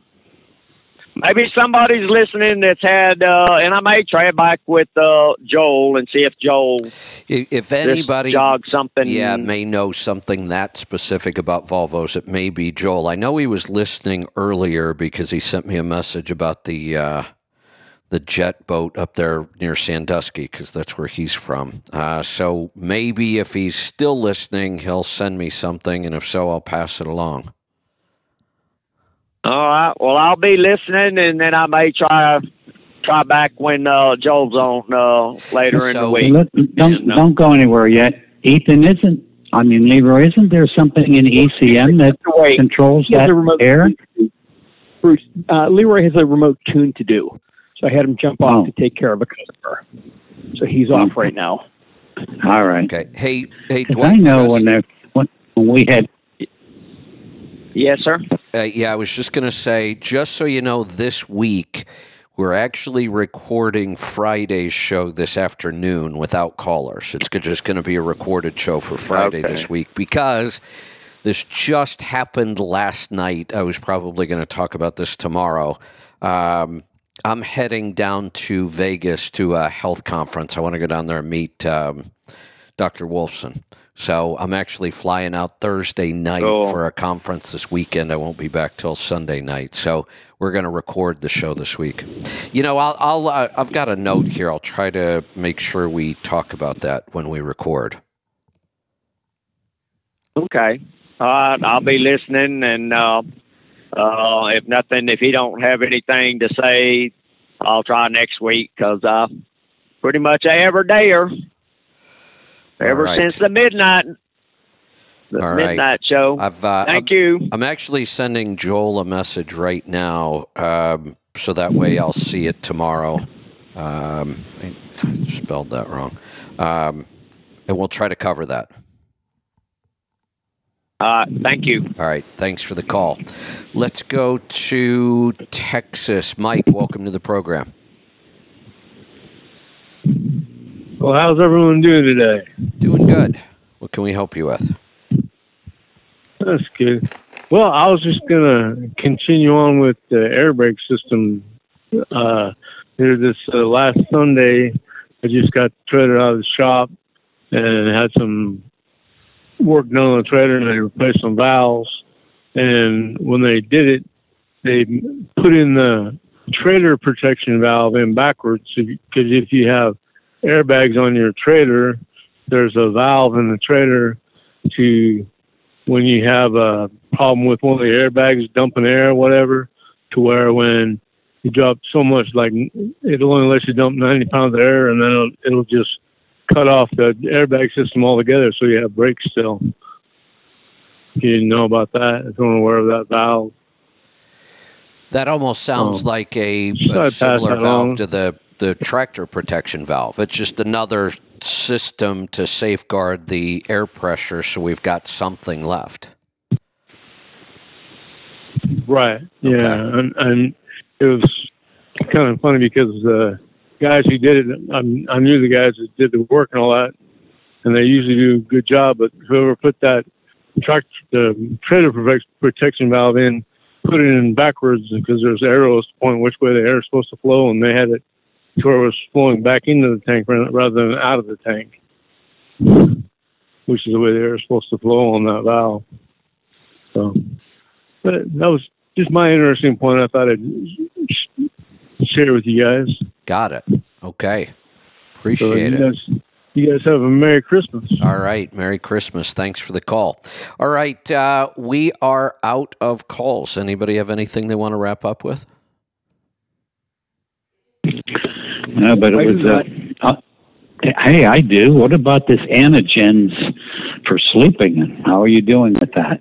maybe somebody's listening that's had, uh, and I may try it back with uh, Joel and see if Joel If anybody jog something. yeah, may know something that specific about Volvos. It may be Joel. I know he was listening earlier because he sent me a message about the uh, the jet boat up there near Sandusky because that's where he's from. Uh, so maybe if he's still listening, he'll send me something, and if so, I'll pass it along. All right. Well, I'll be listening, and then I may try try back when uh, Joel's on uh, later in the week. Look, don't don't go anywhere yet. Ethan isn't. I mean, Leroy, isn't there something in ECM that controls that a remote air? tune to do. Bruce, uh, Leroy has a remote tune to do, so I had him jump off to take care of a customer. So he's off right now. All right. Okay. Hey, hey, 'Cause Dwight. I know just- when there, when, when we had Yes, sir. Uh, yeah, I was just going to say, just so you know, this week we're actually recording Friday's show this afternoon without callers. It's just going to be a recorded show for Friday Okay. this week because this just happened last night. I was probably going to talk about this tomorrow. Um, I'm heading down to Vegas to a health conference. I want to go down there and meet um, Dr. Wolfson. So I'm actually flying out Thursday night for a conference this weekend. I won't be back till Sunday night. So we're going to record the show this week. You know, I'll, I'll uh, I've got a note here. I'll try to make sure we talk about that when we record. Okay. Right. I'll be listening, and uh, uh, if nothing, if he don't have anything to say, I'll try next week because uh, pretty much every day or ever right. since the midnight the All right. midnight show. I've uh, Thank I'm, you. I'm actually sending Joel a message right now, um, so that way I'll see it tomorrow. Um, I spelled that wrong, um, and we'll try to cover that. Uh, thank you. All right. Thanks for the call. Let's go to Texas. Mike, welcome to the program. Well, how's everyone doing today? Doing good. What can we help you with? That's good. Well, I was just gonna continue on with the air brake system. Uh, here this uh, last Sunday, I just got the trailer out of the shop and had some work done on the trailer, and they replaced some valves. And when they did it, they put in the trailer protection valve in backwards because if you have airbags on your trailer, there's a valve in the trailer to when you have a problem with one of the airbags dumping air or whatever, to where when you drop so much, like it'll only let you dump 90 pounds of air and then it'll, it'll just cut off the airbag system altogether, so you have brakes still. You didn't know about that. I don't aware of that valve. That almost sounds Oh. like a, a similar valve along? to the, the tractor protection valve. It's just another system to safeguard the air pressure so we've got something left. Right. Yeah, and, and it was kind of funny because the guys who did it, I, I knew the guys that did the work and all that, and they usually do a good job. But whoever put that truck, the trailer protection valve in, put it in backwards because there's arrows pointing which way the air is supposed to flow, and they had it to where it was flowing back into the tank rather than out of the tank, which is the way the air is supposed to flow on that valve. So. But that was just my interesting point. I thought I'd sh- share with you guys. Got it. Okay. Appreciate you it. Guys, you guys have a Merry Christmas. All right. Merry Christmas. Thanks for the call. All right. Uh, we are out of calls. Anybody have anything they want to wrap up with? No, but it was. Uh, uh, hey, I do. What about this antigens for sleeping? How are you doing with that?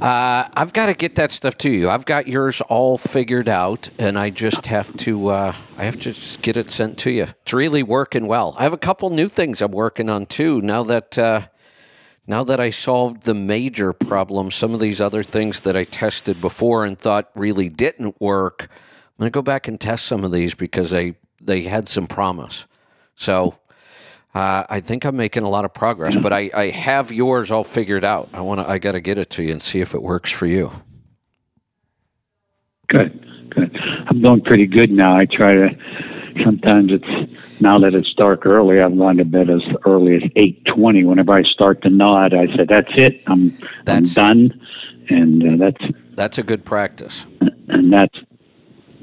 Uh, I've got to get that stuff to you. I've got yours all figured out, and I just have to. Uh, I have to just get it sent to you. It's really working well. I have a couple new things I'm working on too. Now that uh, now that I solved the major problem, some of these other things that I tested before and thought really didn't work, I'm going to go back and test some of these because they they had some promise. So uh, I think I'm making a lot of progress, but I, I have yours all figured out. I want to. I got to get it to you and see if it works for you. Good, good. I'm doing pretty good now. I try to. Sometimes it's now that it's dark early. I'm going to bed as early as eight twenty. Whenever I start to nod, I say, "That's it. I'm I'm done," and uh, that's That's a good practice. and that's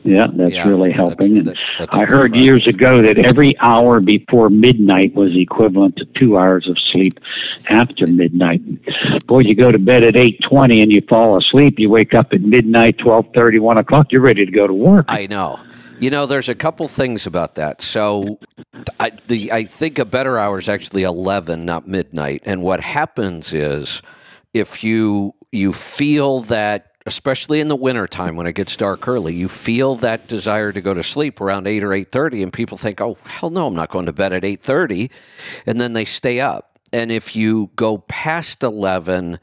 yeah, that's Yeah, really helping. and that's I heard years ago that every hour before midnight was equivalent to two hours of sleep after midnight. Boy, you go to bed at eight twenty and you fall asleep. You wake up at midnight, twelve thirty, one o'clock. You're ready to go to work. I know. You know, there's a couple things about that. So, I, the I think a better hour is actually eleven, not midnight. And what happens is, if you you feel that, especially in the wintertime when it gets dark early, you feel that desire to go to sleep around eight or eight thirty, and people think, "Oh, hell no, I'm not going to bed at eight 30. and then they stay up. And if you go past eleven,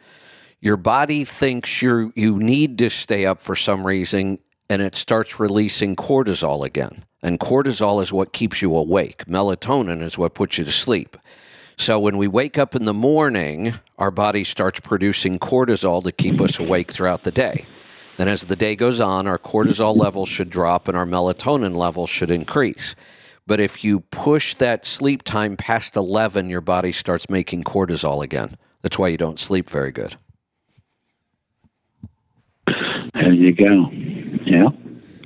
your body thinks you you need to stay up for some reason and it starts releasing cortisol again. And cortisol is what keeps you awake. Melatonin is what puts you to sleep. So when we wake up in the morning, our body starts producing cortisol to keep us awake throughout the day. Then as the day goes on, our cortisol levels should drop and our melatonin levels should increase. But if you push that sleep time past 11, your body starts making cortisol again. That's why you don't sleep very good. There you go. Yeah.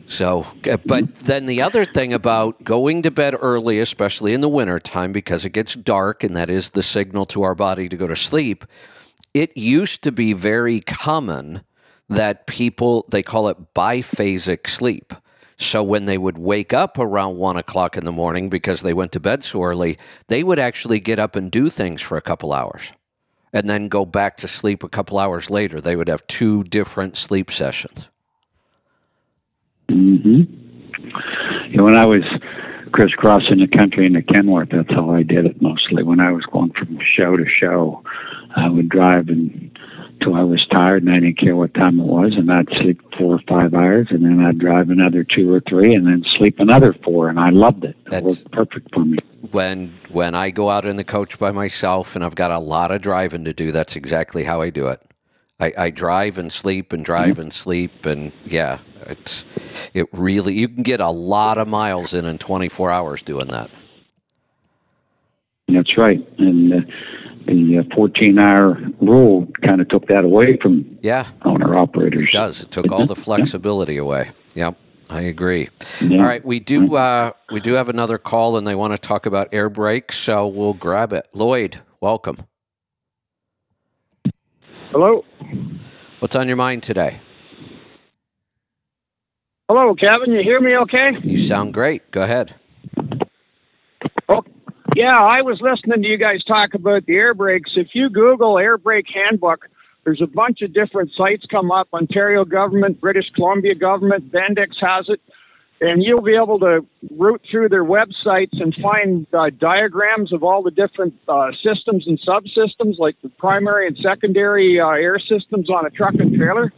So, uh, but then the other thing about going to bed early, especially in the wintertime, because it gets dark and that is the signal to our body to go to sleep, it used to be very common that people, they call it biphasic sleep. So when they would wake up around one o'clock in the morning because they went to bed so early, they would actually get up and do things for a couple hours and then go back to sleep a couple hours later. They would have two different sleep sessions. Hmm You know, when I was crisscrossing the country in the Kenworth, that's how I did it mostly. When I was going from show to show, I would drive until I was tired, and I didn't care what time it was, and I'd sleep four or five hours, and then I'd drive another two or three, and then sleep another four, and I loved it. It was perfect for me. when when I go out in the coach by myself and I've got a lot of driving to do, that's exactly how I do it. I, I drive and sleep and drive and sleep and yeah, it's it really you can get a lot of miles in in 24 hours doing that. That's right, and uh, the uh, 14-hour rule kind of took that away from Yeah, owner operators. it does. It took all the flexibility away. Yep, I agree. Yeah. All right, we do uh, we do have another call and they want to talk about air brakes, so we'll grab it. Lloyd, welcome. Hello. What's on your mind today? Hello, Kevin. You hear me okay? You sound great. Go ahead. Yeah, Yeah, I was listening to you guys talk about the air brakes. If you Google air brake handbook, there's a bunch of different sites come up. Ontario government, British Columbia government, Bendix has it, and you'll be able to root through their websites and find uh, diagrams of all the different uh, systems and subsystems, like the primary and secondary uh, air systems on a truck and trailer.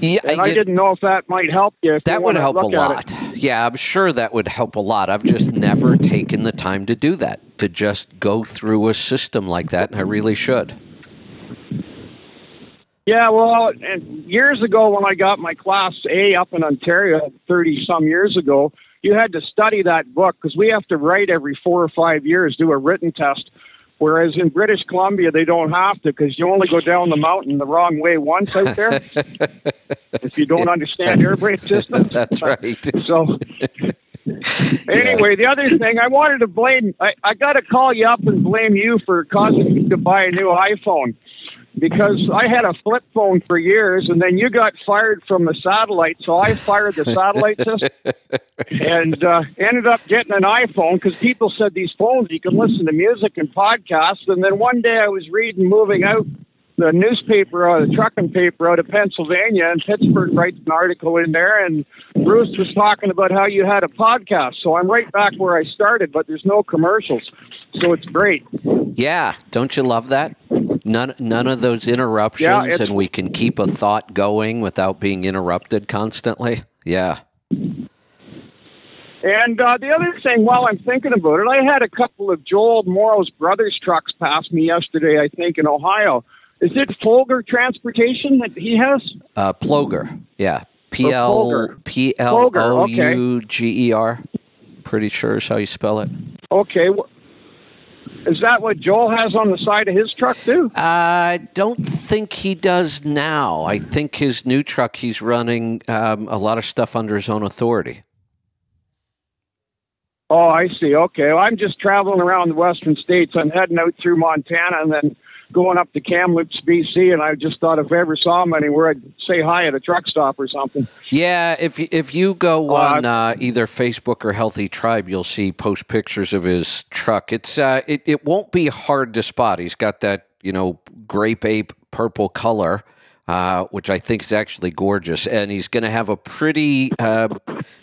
Yeah, and I didn't know if that might help you. If you That would help a lot. Yeah, I'm sure that would help a lot. I've just never taken the time to do that, to just go through a system like that, and I really should. Yeah, well, and years ago when I got my Class A up in Ontario, 30 some years ago, you had to study that book because we have to write every four or five years, do a written test. Whereas in British Columbia, they don't have to because you only go down the mountain the wrong way once out there if you don't understand air brake systems. That's right. So, anyway, the other thing I wanted to blame, I, I got to call you up and blame you for causing me to buy a new iPhone because I had a flip phone for years and then you got fired from the satellite. So I fired the satellite system and uh, ended up getting an iPhone because people said these phones you can listen to music and podcasts. And then one day I was reading Moving Out, the newspaper, uh, the trucking paper out of Pennsylvania, and Pittsburgh writes an article in there, and Bruce was talking about how you had a podcast. So I'm right back where I started, but there's no commercials, so it's great. Yeah, don't you love that? None, none of those interruptions, it's- and we can keep a thought going without being interrupted constantly. Yeah. And uh, the other thing, while I'm thinking about it, I had a couple of Joel Morrow's brothers' trucks pass me yesterday, I think, in Ohio. Is it Folger Transportation that he has? Uh, Ploger. Yeah. P L Ploger. P L O. U G E R. Pretty sure is how you spell it. Okay. wh- Is that what Joel has on the side of his truck, too? I don't think he does now. I think his new truck, he's running um, a lot of stuff under his own authority. Oh, I see. Okay. Well, I'm just traveling around the western states. I'm heading out through Montana and then going up to Kamloops, BC, and I just thought if I ever saw him anywhere, I'd say hi at a truck stop or something. Yeah, if you- if you go Oh, on uh, either Facebook or Healthy Tribe, you'll see post pictures of his truck. It's uh, it it won't be hard to spot. He's got that you know grape ape purple color, uh, which I think is actually gorgeous, and he's going to have a pretty uh,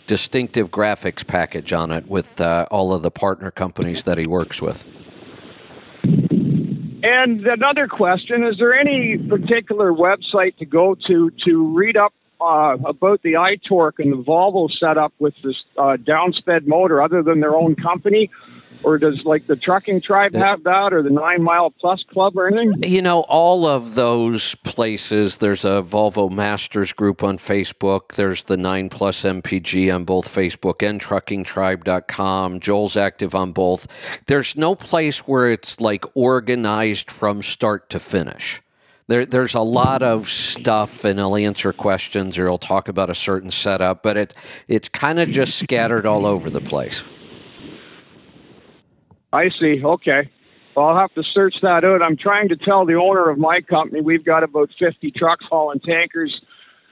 distinctive graphics package on it with uh, all of the partner companies that he works with. And another question: Is there any particular website to go to to read up uh, about the iTorque and the Volvo setup with this uh, downsped motor, other than their own company, or does like the Trucking Tribe have that, or the Nine Mile Plus Club, or anything? You know, all of those places, there's a Volvo Masters group on Facebook. There's the 9 Plus MPG on both Facebook and truckingtribe.com. Joel's active on both. There's no place where it's like organized from start to finish. There, there's a lot of stuff, and he'll answer questions or he'll talk about a certain setup, but it, it's kind of just scattered all over the place. I see. Okay. Well, I'll have to search that out. I'm trying to tell the owner of my company we've got about 50 trucks hauling tankers,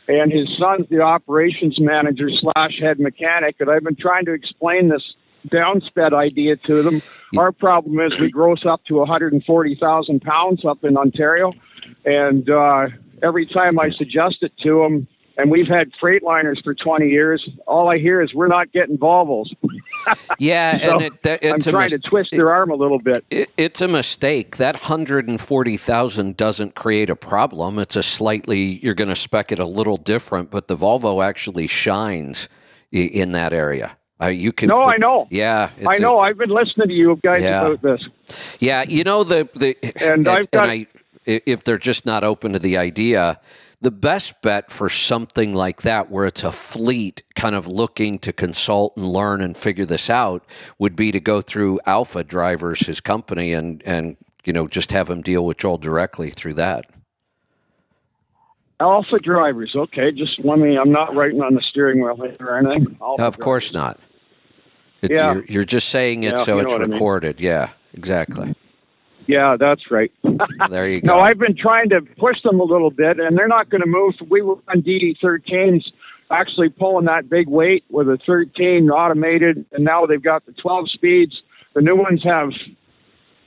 and his son's the operations manager slash head mechanic. And I've been trying to explain this downsped idea to them. Our problem is we gross up to 140,000 pounds up in Ontario, and uh, every time I suggest it to them, and we've had Freightliners for 20 years. All I hear is we're not getting Volvos. Yeah, So and it, that, I'm it's a trying mis- to twist their arm a little bit. It, it's a mistake. That 140,000 doesn't create a problem. It's a slightly, you're going to spec it a little different, but the Volvo actually shines i- in that area. Uh, you can No, put- I know. Yeah. I know. I've been listening to you guys Yeah. about this. yeah, you know the the And I've got- I, if they're just not open to the idea, the best bet for something like that, where it's a fleet kind of looking to consult and learn and figure this out, would be to go through Alpha Drivers, his company, and and you know just have him deal with Joel directly through that. Alpha drivers. Okay, just let me. I'm not writing on the steering wheel or anything. Alpha of course not. It's, Yeah. you're, you're just saying it Yeah, so it's what I mean. recorded. Yeah, exactly. Yeah, that's right. There you go. No, I've been trying to push them a little bit, and they're not going to move. We were on DD13s actually pulling that big weight with a 13 automated, and now they've got the 12 speeds. The new ones have,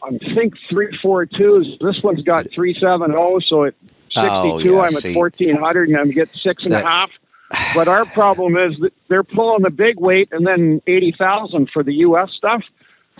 I think, 342s. This one's got 370, so at 62, Oh, yeah, I'm at see. 1400, and I'm getting six and a half. But our problem is that they're pulling the big weight and then 80,000 for the U.S. stuff.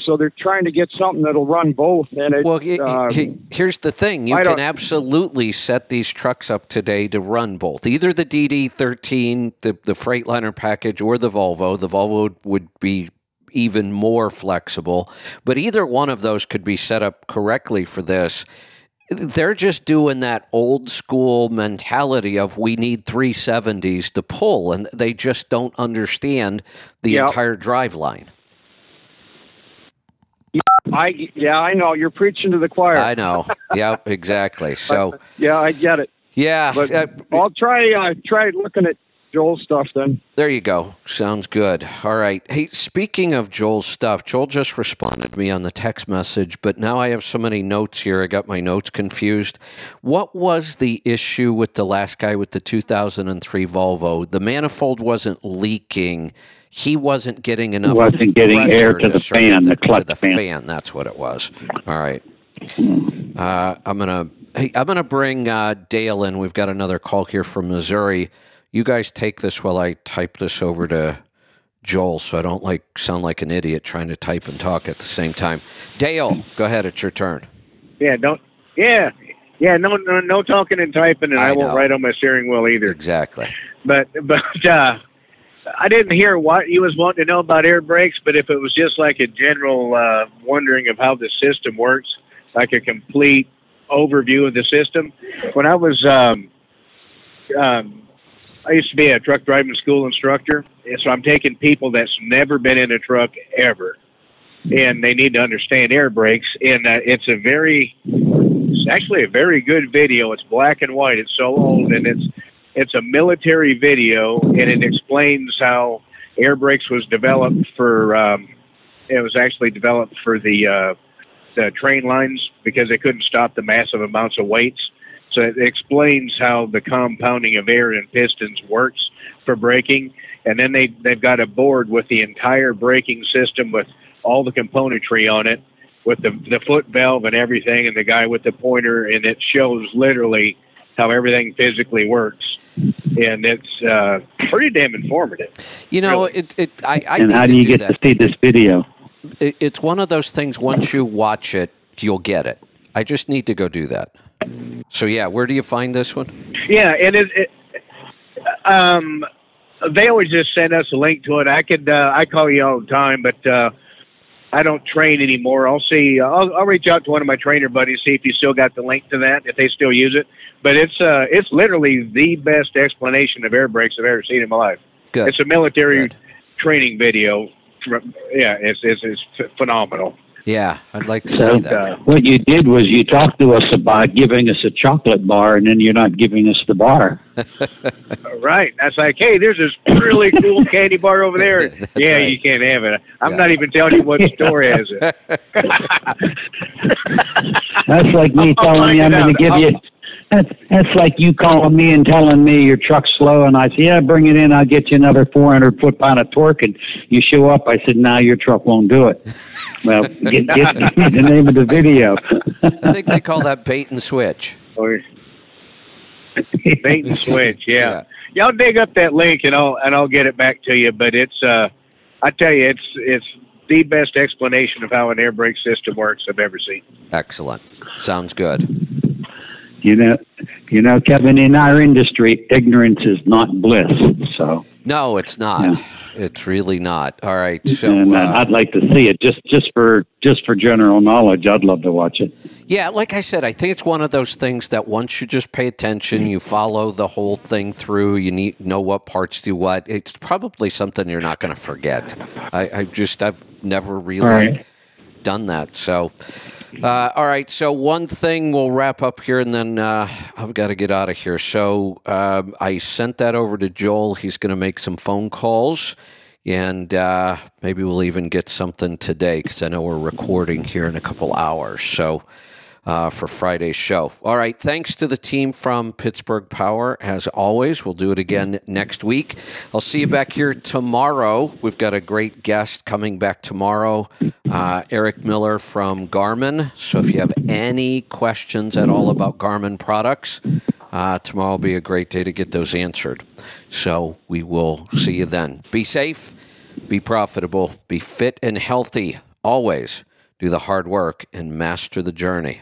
So they're trying to get something that'll run both. And it, Well, uh, here's the thing: you can absolutely set these trucks up today to run both, either the DD13, the the Freightliner package, or the Volvo. The Volvo would be even more flexible, but either one of those could be set up correctly for this. They're just doing that old school mentality of we need 370s to pull, and they just don't understand the Yep. entire drive line. I yeah, I know you're preaching to the choir. I know. yeah, exactly. So. yeah, I get it. Yeah, but uh, I'll try. I uh, try looking at Joel's stuff then. There you go. Sounds good. All right. Hey, speaking of Joel's stuff, Joel just responded to me on the text message, but now I have so many notes here. I got my notes confused. What was the issue with the last guy with the 2003 Volvo? The manifold wasn't leaking. He wasn't getting enough. Wasn't getting air pressure to the fan, the to clutch the fan. That's what it was. All right. Uh, I'm gonna. Hey, I'm gonna bring uh, Dale in. We've got another call here from Missouri. You guys take this while I type this over to Joel, so I don't like sound like an idiot trying to type and talk at the same time. Dale, go ahead. It's your turn. Yeah, don't. Yeah, yeah. No, no, no talking and typing, and I, I won't know. write on my steering wheel either. Exactly. But but uh, I didn't hear what he was wanting to know about air brakes. But if it was just like a general uh, wondering of how the system works, like a complete overview of the system, when I was um, um, I used to be a truck driving school instructor, and so I'm taking people that's never been in a truck ever, and they need to understand air brakes. And uh, it's a very, it's actually a very good video. It's black and white. It's so old, and it's it's a military video, and it explains how air brakes was developed for. Um, it was actually developed for the uh, the train lines because they couldn't stop the massive amounts of weights. So it explains how the compounding of air and pistons works for braking. And then they, they've got a board with the entire braking system with all the componentry on it, with the, the foot valve and everything, and the guy with the pointer. And it shows literally how everything physically works. And it's uh, pretty damn informative. You know, it, it. I, I and need how to do you do get that. to see this video? It, it's one of those things. Once you watch it, you'll get it. I just need to go do that. So yeah, where do you find this one? Yeah, and it, it um, they always just send us a link to it. I could uh, I call you all the time, but uh, I don't train anymore. I'll see. I'll, I'll reach out to one of my trainer buddies see if he still got the link to that if they still use it. But it's uh, it's literally the best explanation of air brakes I've ever seen in my life. Good. It's a military training video. Yeah, it's it's, it's phenomenal. Yeah, I'd like to So see that. Uh, what you did was you talked to us about giving us a chocolate bar, and then you're not giving us the bar. Right. That's like, hey, there's this really cool candy bar over there. yeah, right. you can't have it. I'm Yeah. not even telling you what store has it. That's like me I'll telling you I'm going to give you. I'll- That's that's like you calling me and telling me your truck's slow, and I say, yeah, bring it in. I'll get you another 400 foot pound of torque, and you show up. I said, nah, your truck won't do it. Well, get, get the name of the video. I think they call that bait and switch. Or bait and switch. Yeah. yeah. I'll dig up that link and I'll and I'll get it back to you. But it's uh, I tell you, it's it's the best explanation of how an air brake system works I've ever seen. Excellent. Sounds good. You know, you know, Kevin. In our industry, ignorance is not bliss. So, No, it's not. It's really not. All right. So and uh, uh, I'd like to see it just just for just for general knowledge. I'd love to watch it. Yeah, like I said, I think it's one of those things that once you just pay attention, you follow the whole thing through, you need know what parts do what. It's probably something you're not going to forget. I, I just I've never really All right. done that. So, uh, all right. So one thing we'll wrap up here, and then uh, I've got to get out of here. So um, I sent that over to Joel. He's going to make some phone calls. And uh, maybe we'll even get something today because I know we're recording here in a couple hours. So, uh, for Friday's show. All right. Thanks to the team from Pittsburgh Power, as always. We'll do it again next week. I'll see you back here tomorrow. We've got a great guest coming back tomorrow, uh, Eric Miller from Garmin. So if you have any questions at all about Garmin products, uh, tomorrow will be a great day to get those answered. So we will see you then. Be safe, be profitable, be fit and healthy always. Do the hard work and master the journey.